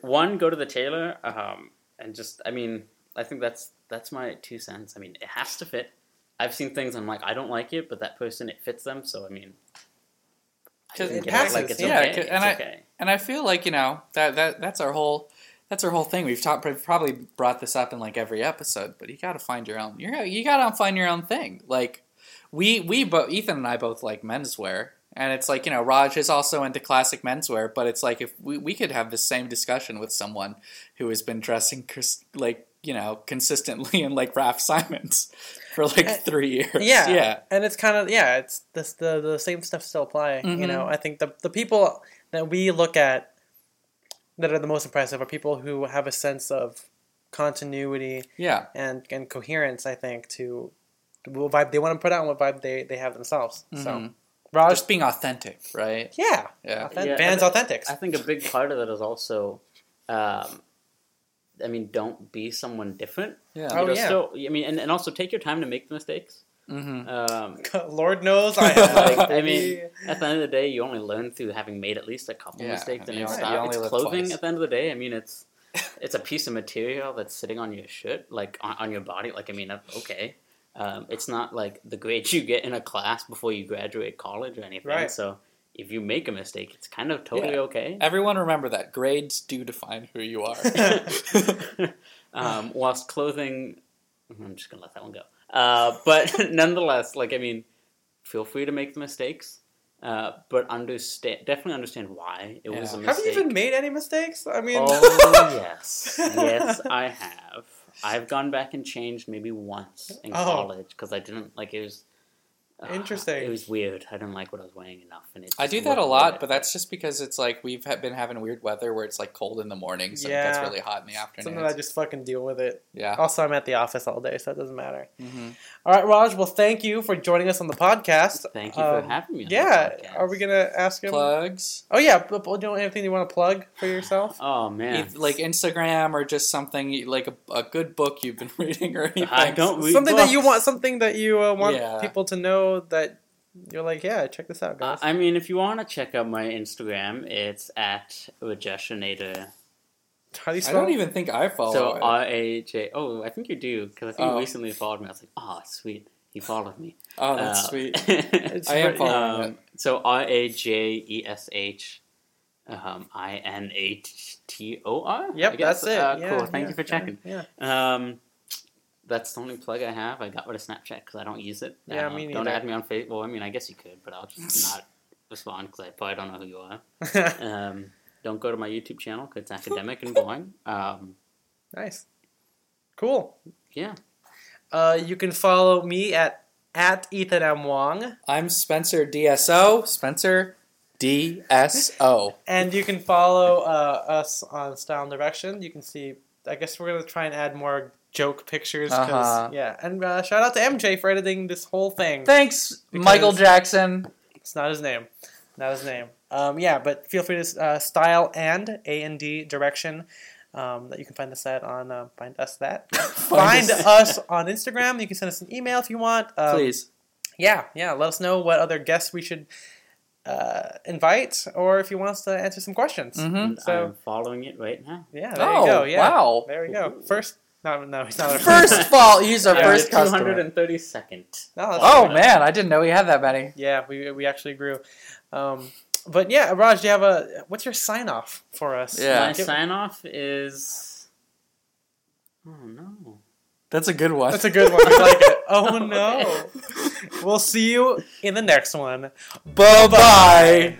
One go to the tailor, um, and just I mean I think that's that's my two cents. I mean it has to fit. I've seen things I'm like I don't like it, but that person it fits them. So I mean, 'Cause it get passes, like it's yeah, okay. 'cause- It's and I- okay. And I feel like you know that that that's our whole that's our whole thing. We've talked we've probably brought this up in like every episode, but you got to find your own. You you got to find your own thing. Like we we both Ethan and I both like menswear, and it's like you know Raj is also into classic menswear, but it's like if we we could have the same discussion with someone who has been dressing cons- like you know consistently in like Raf Simons for like Uh, three years. Yeah, yeah, and it's kind of yeah, it's this the the same stuff still apply. You Mhm. know, I think the the people that we look at that are the most impressive are people who have a sense of continuity yeah. and and coherence. I think to what vibe they want to put out and what vibe they they have themselves. So Mhm. Raj, Just being authentic, right? yeah, Yeah. authentic, Yeah, Vans and- authentics. I think a big part of it is also, um, I mean, don't be someone different. Yeah. Oh, know, yeah. Still, I mean, and, and also take your time to make the mistakes. Mm-hmm. Um, Lord knows I have. Like, I mean, at the end of the day, you only learn through having made at least a couple Yeah, mistakes in you your only- style. It's clothing twice. at the end of the day. I mean, it's it's a piece of material that's sitting on your shirt, like on, on your body. Like, I mean, okay. Um, it's not like the grades you get in a class before you graduate college or anything. Right. So if you make a mistake, it's kind of totally Yeah. okay. Everyone remember that grades do define who you are. um, whilst clothing, I'm just gonna let that one go. Uh, but nonetheless, like I mean, feel free to make the mistakes, uh, but understand definitely understand why it was a Yeah. have you even made any mistakes? I mean, oh yes, yes, I have. I've gone back and changed maybe once in Oh. college because I didn't like it was. Uh, Interesting. It was weird. I didn't like what I was wearing enough, and it I do that a lot, but that's just because it's like we've ha- been having weird weather where it's like cold in the mornings and it gets really hot in the afternoons. sometimes I just fucking deal with it. yeah. Also, I'm at the office all day, so it doesn't matter. hmm All right, Raj. Well, thank you for joining us on the podcast. Thank you Um, for having me. On Yeah. the. Are we gonna ask him? Plugs, Oh yeah. But, but do you have anything you want to plug for yourself? Oh man, Eith- like Instagram or just something like a, a good book you've been reading or anything. I don't read something that you want. Something that you uh, want Yeah. people to know that you're like, yeah, check this out, Uh, guys. I mean, if you want to check out my Instagram, it's at Rajeshinator. How do you I don't even think I follow So it. R A J. Oh, I think you do because I think Oh. you recently followed me. I was like, oh, sweet, he followed me. oh, that's Uh, sweet. It's I am following um, so R A J E S H. Um, I N A T O R. Yep, I guess. that's it. Uh, Yeah, cool. Thank yeah, you for checking. Yeah. Um, that's the only plug I have. I got rid of Snapchat because I don't use it. Yeah, Um, me Don't add me on Facebook. Well, I mean, I guess you could, but I'll just not respond because I probably don't know who you are. Um, don't go to my YouTube channel because it's academic and boring. Um, nice. Cool. yeah. Uh, you can follow me at at Ethan M Wong, I'm Spencer DSO. Spencer DSO. and you can follow uh, us on Style and Direction. You can see. I guess we're gonna try and add more joke pictures. 'cause- Uh-huh. Yeah, and uh, shout out to MJ for editing this whole thing. Thanks, Michael Jackson. It's not his name. Not his name. Um, yeah, but feel free to uh, style and A and D direction. Um, that you can find us at on uh, find us that find us. us on Instagram. You can send us an email if you want. Um, Please. Yeah, yeah. Let us know what other guests we should uh, invite or if he wants to answer some questions. Mm-hmm. So- I'm following it right now. Yeah, there Oh, you go. Yeah, wow. there we go. First, no, no, he's not our First of all, he's our Yeah, first two customer. hundred and thirty second. No, that's Oh fine. man, I didn't know he had that many. Yeah, we we actually grew. Um, but yeah, Raj, do you have a what's your sign off for us? Yeah. My Give- sign off is. Oh no. That's a good one. That's a good one. We like it. Oh no. We'll see you in the next one. Bye bye.